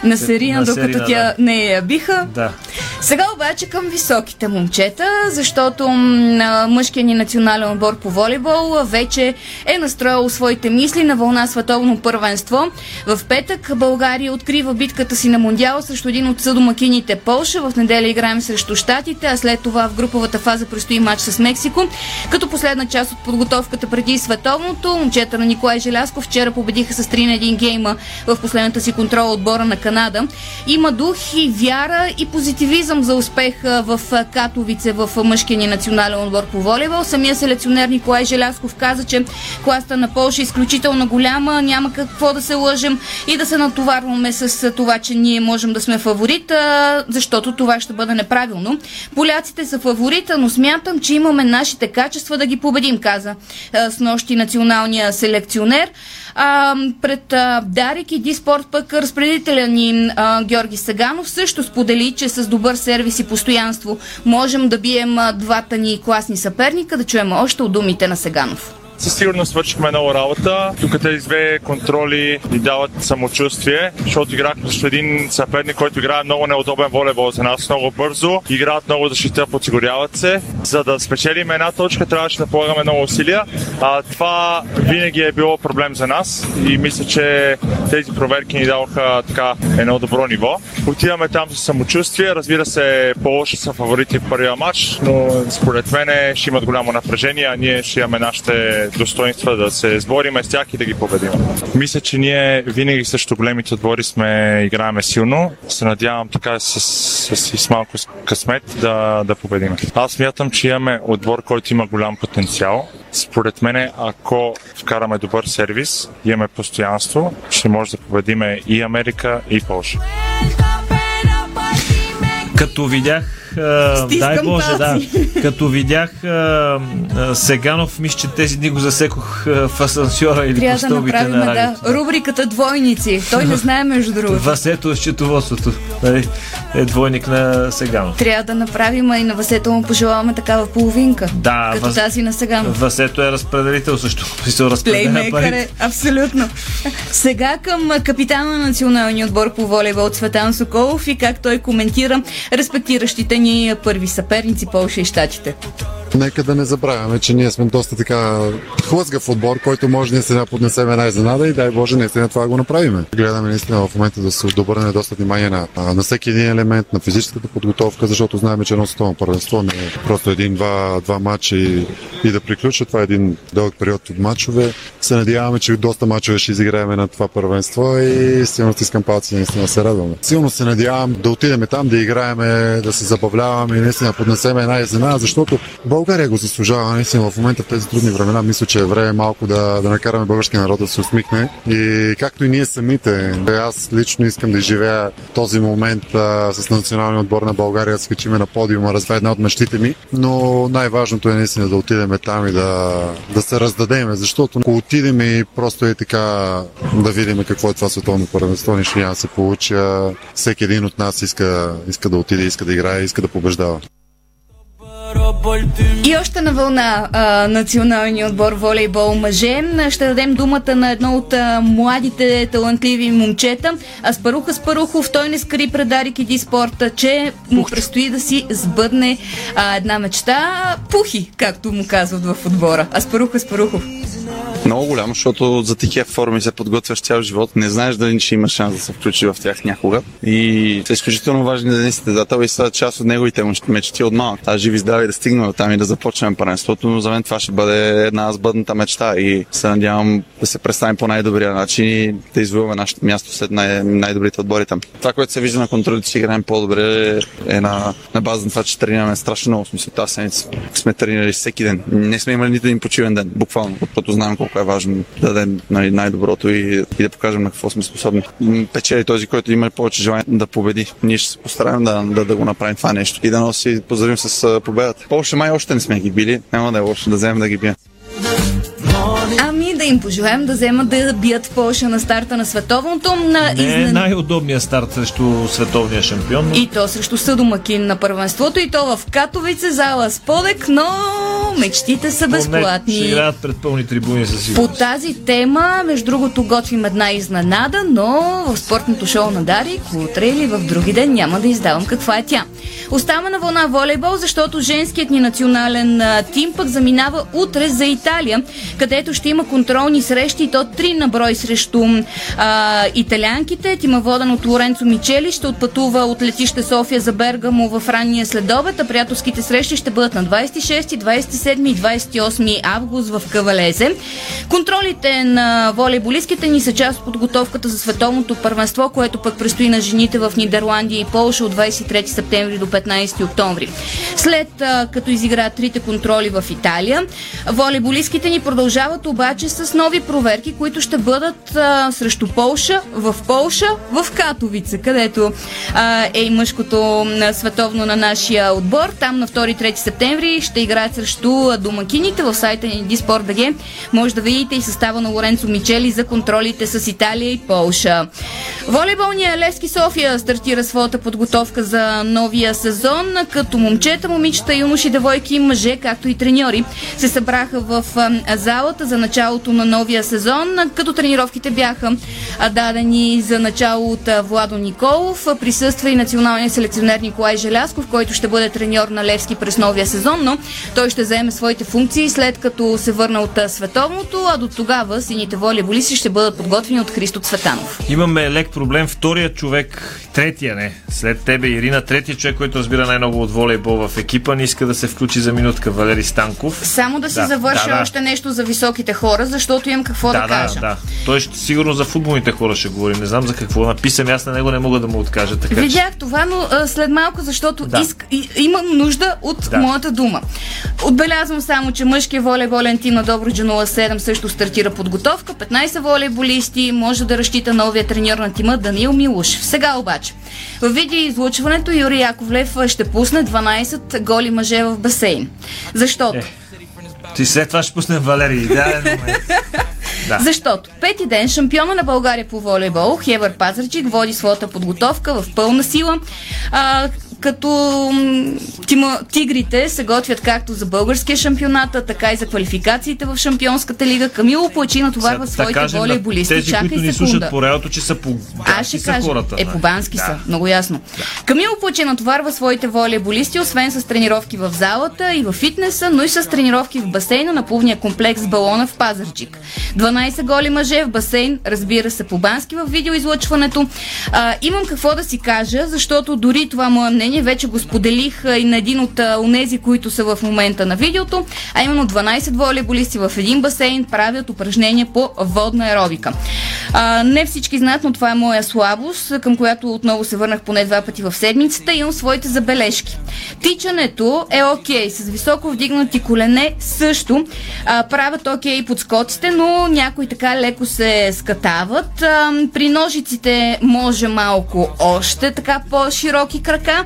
на Серина, докато Серина, тя да. не я биха. Да. Сега обаче към високите момчета, защото мъжкият ни национален отбор по волейбол вече е настроил своите мисли на вълна световно първенство. В петък България открива битката си на Мондиал срещу един от съдомакините Полша. В неделя играем срещу Штатите, а след това в груповата фаза предстои матч с Мексико. Като последна част от подготовката преди световното, момчета на Николай Желясков вчера победиха с 3 на 1 гейма в последната си контрол отбора на Канада. Има дух и вяра и позитивизъм за успех в Катовице в мъжкия ни национален отбор по волейбол. Самия селекционер Николай Желясков каза, че класта на Польша е изключително голяма, няма какво да се лъжем и да се натоварваме с това, че ние можем да сме фаворит, защото това ще бъде неправилно. Поляците са фаворита, но смятам, че имаме нашите качества да ги победим, каза с нощи националния селекционер. А, пред а, Дарик и Диспорт пък разпределителя ни а, Георги Саганов също сподели, че с добър сервис и постоянство можем да бием а, двата ни класни съперника. Да чуем още от думите на Саганов. Със сигурност свършихме много работа. Тук тези две контроли ни дават самочувствие, защото играхме срещу един съперник, който играе много неудобен волейбол за нас, много бързо, играят много защита, подсигуряват се. За да спечелим една точка, трябваше да полагаме много усилия. А, това винаги е било проблем за нас и мисля, че тези проверки ни даваха така едно добро ниво. Отиваме там с самочувствие. Разбира се, по-лоши са фаворити в първия матч, но според мен ще имат голямо напрежение, а ние ще имаме нашите достоинства да се сбориме с тях и да ги победим. Мисля, че ние винаги срещу големите отбори сме играеме силно. Се надявам така с, с, с, с малко късмет да, да победим. Аз смятам, че имаме отбор, който има голям потенциал. Според мен, ако вкараме добър сервис, имаме постоянство, ще може да победиме и Америка, и Польша. Като видях дай Боже, да. Като видях а, а, Сеганов, мисля, че тези дни го засекох а, в асансьора или Трябва по стълбите да направим, на радиото. Да. Рубриката Двойници. Той не знае между другото. Васето е счетоводството. Нали? Е двойник на Сеганов. Трябва да направим и на Васето му пожелаваме такава половинка. Да. Като Вас... тази на Сеганов. Васето е разпределител също. Плеймейкър е, абсолютно. Сега към капитана на националния отбор по волейбол Цветан Соколов и как той коментира респектиращите ни първи съперници Полша и Штатите. Нека да не забравяме, че ние сме доста така хлъзгав отбор, който може наистина да поднесем една изненада и дай Боже наистина това го направим. Гледаме наистина в момента да се обърне доста внимание на, на всеки един елемент, на физическата подготовка, защото знаем, че едно световно първенство не е просто един-два два матча и, и да приключва. Това е един дълъг период от матчове. Се надяваме, че доста матчове ще изиграем на това първенство и силно стискам палци, наистина се радваме. Силно се надявам да отидем там, да играем, да се забавляваме и наистина поднесем една изненада, защото България го заслужава наистина в момента в тези трудни времена. Мисля, че е време малко да, да накараме българския народ да се усмихне. И както и ние самите, аз лично искам да живея този момент а, с националния отбор на България, да скачиме на подиума, разве една от мечтите ми. Но най-важното е наистина да отидем там и да, да се раздадеме, защото ако отидем и просто е така да видим какво е това световно първенство, нищо няма да се получи. Всеки един от нас иска, иска да отиде, иска да играе, иска да побеждава. И още на вълна а, националния отбор волейбол мъже. Ще дадем думата на едно от а, младите талантливи момчета. Аспаруха Спарухов, той не скри пред Дарик и Диспорта, че му предстои да си сбъдне а, една мечта. Пухи, както му казват в отбора. Аспаруха Спарухов. Много голямо, защото за такива форми се подготвяш цял живот. Не знаеш дали ще има шанс да се включи в тях някога. И са изключително важни за състезател и са част от неговите мечти от малък. Та живи здрави да стигнем до там и да започнем паренството, но за мен това ще бъде една сбъдната мечта и се надявам да се представим по най-добрия начин и да извоюваме нашето място след най- най-добрите отбори там. Това, което се вижда на контролите, че играем по-добре е на, на база на това, че тренираме страшно много. Смисъл, тази седмица сме тренирали всеки ден. Не сме имали нито един почивен ден, буквално, защото знаем колко е важно да дадем най- най-доброто и, и да покажем на какво сме способни. Печели този, който има повече желание да победи. Ние ще се постараем да, да, да го направим това нещо и да носи поздравим с победата. Полша май още не сме ги били, няма да е лошо да вземем да ги бием. Да им пожелаем да вземат да бият Полша на старта на световното. На Не е изнен- най-удобният старт срещу световния шампион. но- И то срещу съдомакин на първенството и то в Катовице, зала Сподек, но мечтите са Поне Ще безплатни. играят пред пълни трибуни със По сигурност. тази тема, между другото, готвим една изненада, но в спортното шоу на Дарик, утре или в други ден няма да издавам каква е тя. Оставаме на вълна волейбол, защото женският ни национален тим пък заминава утре за Италия, където ще има контролни срещи то три на брой срещу а, италянките. Тима воден от Лоренцо Мичели ще отпътува от летище София за Бергамо в ранния следобед, а приятелските срещи ще бъдат на 26, 27 и 28 август в Кавалезе. Контролите на волейболистките ни са част от подготовката за световното първенство, което пък предстои на жените в Нидерландия и Полша от 23 септември до 15 октомври. След а, като изиграят трите контроли в Италия, волейболистките ни продължават обаче с нови проверки, които ще бъдат а, срещу Полша, в Полша, в Катовица, където а, е и мъжкото м, световно на нашия отбор. Там на 2-3 септември ще играят срещу а, домакините в сайта ни Диспорт.бг. Може да видите и състава на Лоренцо Мичели за контролите с Италия и Полша. Волейболния Левски София стартира своята подготовка за новия сезон, като момчета, момичета, юноши, девойки мъже, както и треньори, се събраха в а, залата за началото на новия сезон, като тренировките бяха дадени за начало от Владо Николов. Присъства и националният селекционер Николай Желясков, който ще бъде треньор на Левски през новия сезон, но той ще заеме своите функции след като се върна от световното, а до тогава сините волейболисти ще бъдат подготвени от Христо Цветанов. Имаме лек проблем. Втория човек, третия не, след тебе Ирина, третия човек, който разбира най-много от волейбол в екипа, не иска да се включи за минутка Валери Станков. Само да си Да, завърша да, да. още нещо за високите хора, защото имам какво да, да, кажа. да, да. Той ще, сигурно за футболните хора ще говори. Не знам за какво. Написам, аз на него не мога да му откажа. Така че... Видях това, но а, след малко, защото Да. иск, и, имам нужда от Да. моята дума. Отбелязвам само, че мъжкият волейболен тим на Добруджа 07 също стартира подготовка. 15 волейболисти може да разчита новия треньор на тима Даниил Милушев. Сега обаче, в видеоизлучването Юрий Яковлев ще пусне 12 голи мъже в басейн. Защото? Е, Ти след това ще пуснем Валери. Идеален момент. Да. Защото пети ден шампиона на България по волейбол Хевър Пазарчик води своята подготовка в пълна сила. А, като тима, тигрите се готвят както за българския шампионат, така и за квалификациите в Шампионската лига. Камило Плачи натоварва Сега, своите на волейболисти. Тези, Чакай които ни секунда. слушат по радиото, че са по Аз ще кажа. хората. е, по бански са. Много ясно. Камило Плаче натоварва своите волейболисти, освен с тренировки в залата и в фитнеса, но и с тренировки в басейна на плувния комплекс балона в Пазарджик. 12 голи мъже в басейн, разбира се, по бански в видеоизлъчването. А, имам какво да си кажа, защото дори това мое мнение вече го споделих и на един от онези, които са в момента на видеото, а именно 12 волейболисти в един басейн правят упражнения по водна аеробика. А, не всички знаят, но това е моя слабост, към която отново се върнах поне два пъти в седмицата. Имам своите забележки. Тичането е окей, с високо вдигнати колене също. А, правят окей подскоците, но някои така леко се скатават. А, при ножиците може малко още така по-широки крака.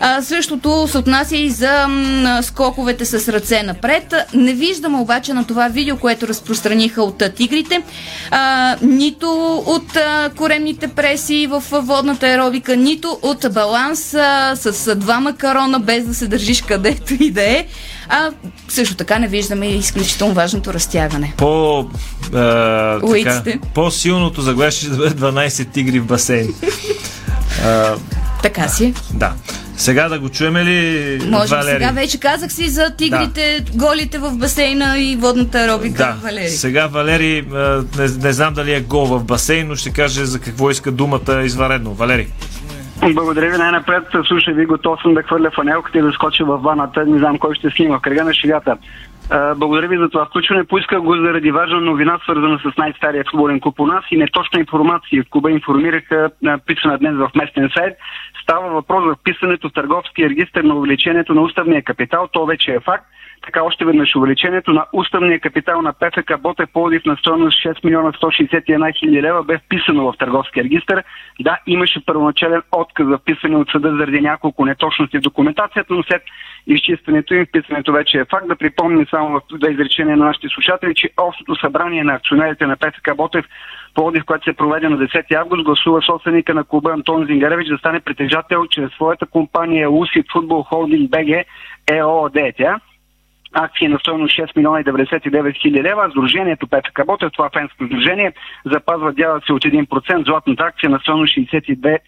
А, същото се отнася и за м, скоковете с ръце напред. Не виждам обаче на това видео, което разпространиха от а, тигрите, а, нито от а, коремните преси в а, водната аеробика, нито от баланс а, с а, два макарона, без да се държиш където и да е. А също така не виждаме и изключително важното разтягане. По, а, така, по-силното заглавие ще бъде 12 тигри в басейн. а, Така си. да. Сега да го чуеме ли Може би Валери? сега вече казах си за тигрите, голите в басейна и водната аеробика. Да, Валери. сега Валери, не, не знам дали е гол в басейн, но ще каже за какво иска думата изваредно. Валери. Благодаря ви най-напред. Слушай ви, готов съм да хвърля фанелката и да скоча в ваната. Не знам кой ще снима кръга на шегата. Благодаря ви за това включване. Поисках го заради важна новина, свързана с най-стария футболен клуб у нас и неточна информация. В клуба информираха, писана днес в местен сайт. Става въпрос за вписането в търговския регистр на увеличението на уставния капитал. То вече е факт. така още веднъж увеличението на уставния капитал на ПФК Боте Плодив на стоеност 6 милиона 161 хиляди лева бе вписано в търговския регистр. Да, имаше първоначален отказ за вписане от съда заради няколко неточности в документацията, но след изчистването им вписането вече е факт. Да припомним само в две изречения на нашите слушатели, че общото събрание на акционерите на ПФК Ботев Плодив, което се проведе на 10 август, гласува собственика на клуба Антон Зингаревич да стане притежател чрез своята компания Луси Футбол Холдинг БГ ЕООД. Тя акции на стоеност 6 милиона и 99 хиляди лева. Сдружението ПФК Ботев, това фенско сдружение, запазва дяла си от 1%. Златната акция на стоеност 62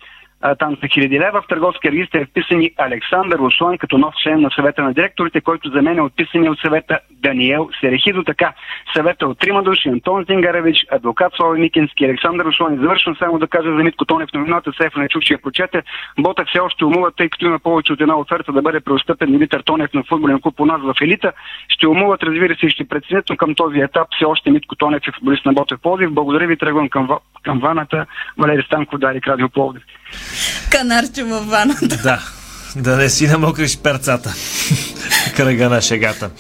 там са хиляди лева. В търговския регистр е вписан и Александър Руслан като нов член на съвета на директорите, който заменя отписания от съвета Даниел Серехидо. Така, съвета от трима души, Антон Зингаревич, адвокат Слави Микински, Александър Руслан. И завършвам само да кажа за Митко Тонев новината, Сефа не чух, че я прочете. Бота все още умува, тъй като има повече от една оферта да бъде преостъпен Димитър Тонев на футболен клуб у нас в елита. Ще умуват, разбира се, и ще преценят, но към този етап все още Митко Тонев е футболист на Ботев Пловдив. Благодаря ви, тръгвам към, към ваната. Валери Станков, Дарик Радио Пловдив. Канарче във ваната. Да, да не си намокриш перцата. Кръга на шегата.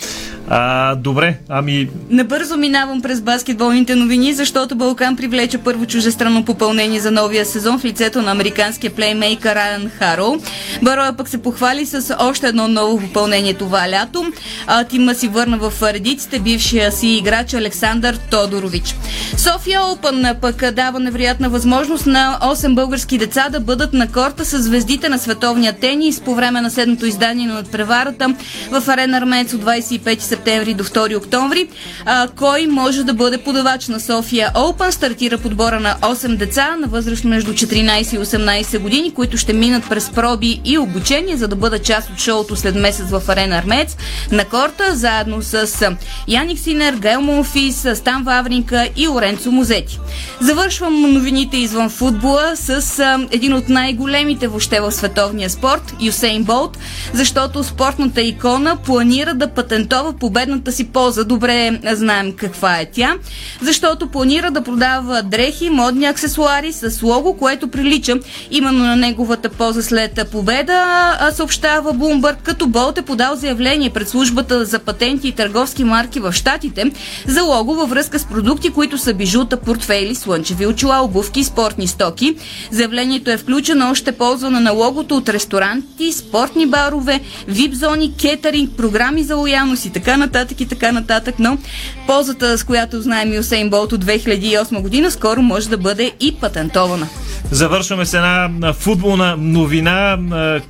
А, добре, ами... Набързо минавам през баскетболните новини, защото Балкан привлече първо чужестранно попълнение за новия сезон в лицето на американския плеймейкър Райан Харо. Бароя пък се похвали с още едно ново попълнение това лято. А, тима си върна в редиците бившия си играч Александър Тодорович. София Опън пък дава невероятна възможност на 8 български деца да бъдат на корта с звездите на световния тенис по време на седмото издание на надпреварата в Арена Армец от 25 септември до 2 октомври. А, кой може да бъде подавач на София Open? Стартира подбора на 8 деца на възраст между 14 и 18 години, които ще минат през проби и обучение, за да бъдат част от шоуто след месец в Арена Армец на корта, заедно с Яник Синер, Гел Монфис, Стан Вавринка и Оренцо Музети. Завършвам новините извън футбола с един от най-големите въобще в световния спорт, Юсейн Болт, защото спортната икона планира да патентова победната си поза. Добре знаем каква е тя, защото планира да продава дрехи, модни аксесуари с лого, което прилича именно на неговата поза след победа, съобщава Bloomberg, като Болт е подал заявление пред службата за патенти и търговски марки в Штатите за лого във връзка с продукти, които са бижута, портфейли, слънчеви очила, обувки и спортни стоки. Заявлението е включено още ползване на логото от ресторанти, спортни барове, вип зони, кетеринг, програми за лоялност и така нататък и така нататък, но ползата, с която знаем Юсейн Болт от 2008 година, скоро може да бъде и патентована. Завършваме с една футболна новина,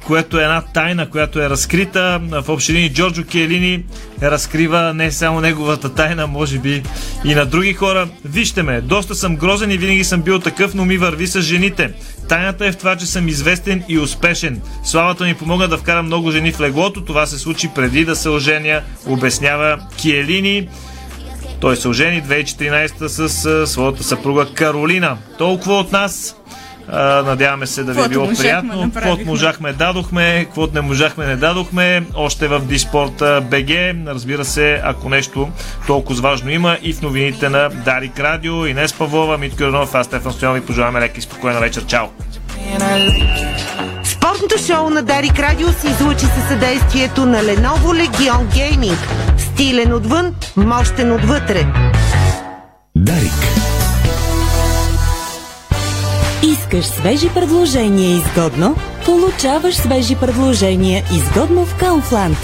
което е една тайна, която е разкрита. В общини Джорджо Киелини разкрива не само неговата тайна, може би и на други хора. Вижте ме, доста съм грозен и винаги съм бил такъв, но ми върви с жените. Тайната е в това, че съм известен и успешен. Славата ми помогна да вкара много жени в леглото. Това се случи преди да се оженя, обяснява Киелини. Той се ожени 2014 с своята съпруга Каролина. Толкова от нас. А, надяваме се да ви е било приятно. Каквото можахме, дадохме. Каквото не можахме, не дадохме. Още в Диспорт БГ. Разбира се, ако нещо толкова важно има и в новините на Дарик Радио, Инес Павлова, Митко Юрнов, аз Стефан Стоян ви пожелаваме лека и спокойна вечер. Чао! Спортното шоу на Дарик Радио се излучи със съдействието на Lenovo Legion Gaming. Стилен отвън, мощен отвътре. Дарик. Искаш свежи предложения изгодно? Получаваш свежи предложения изгодно в Kaufland.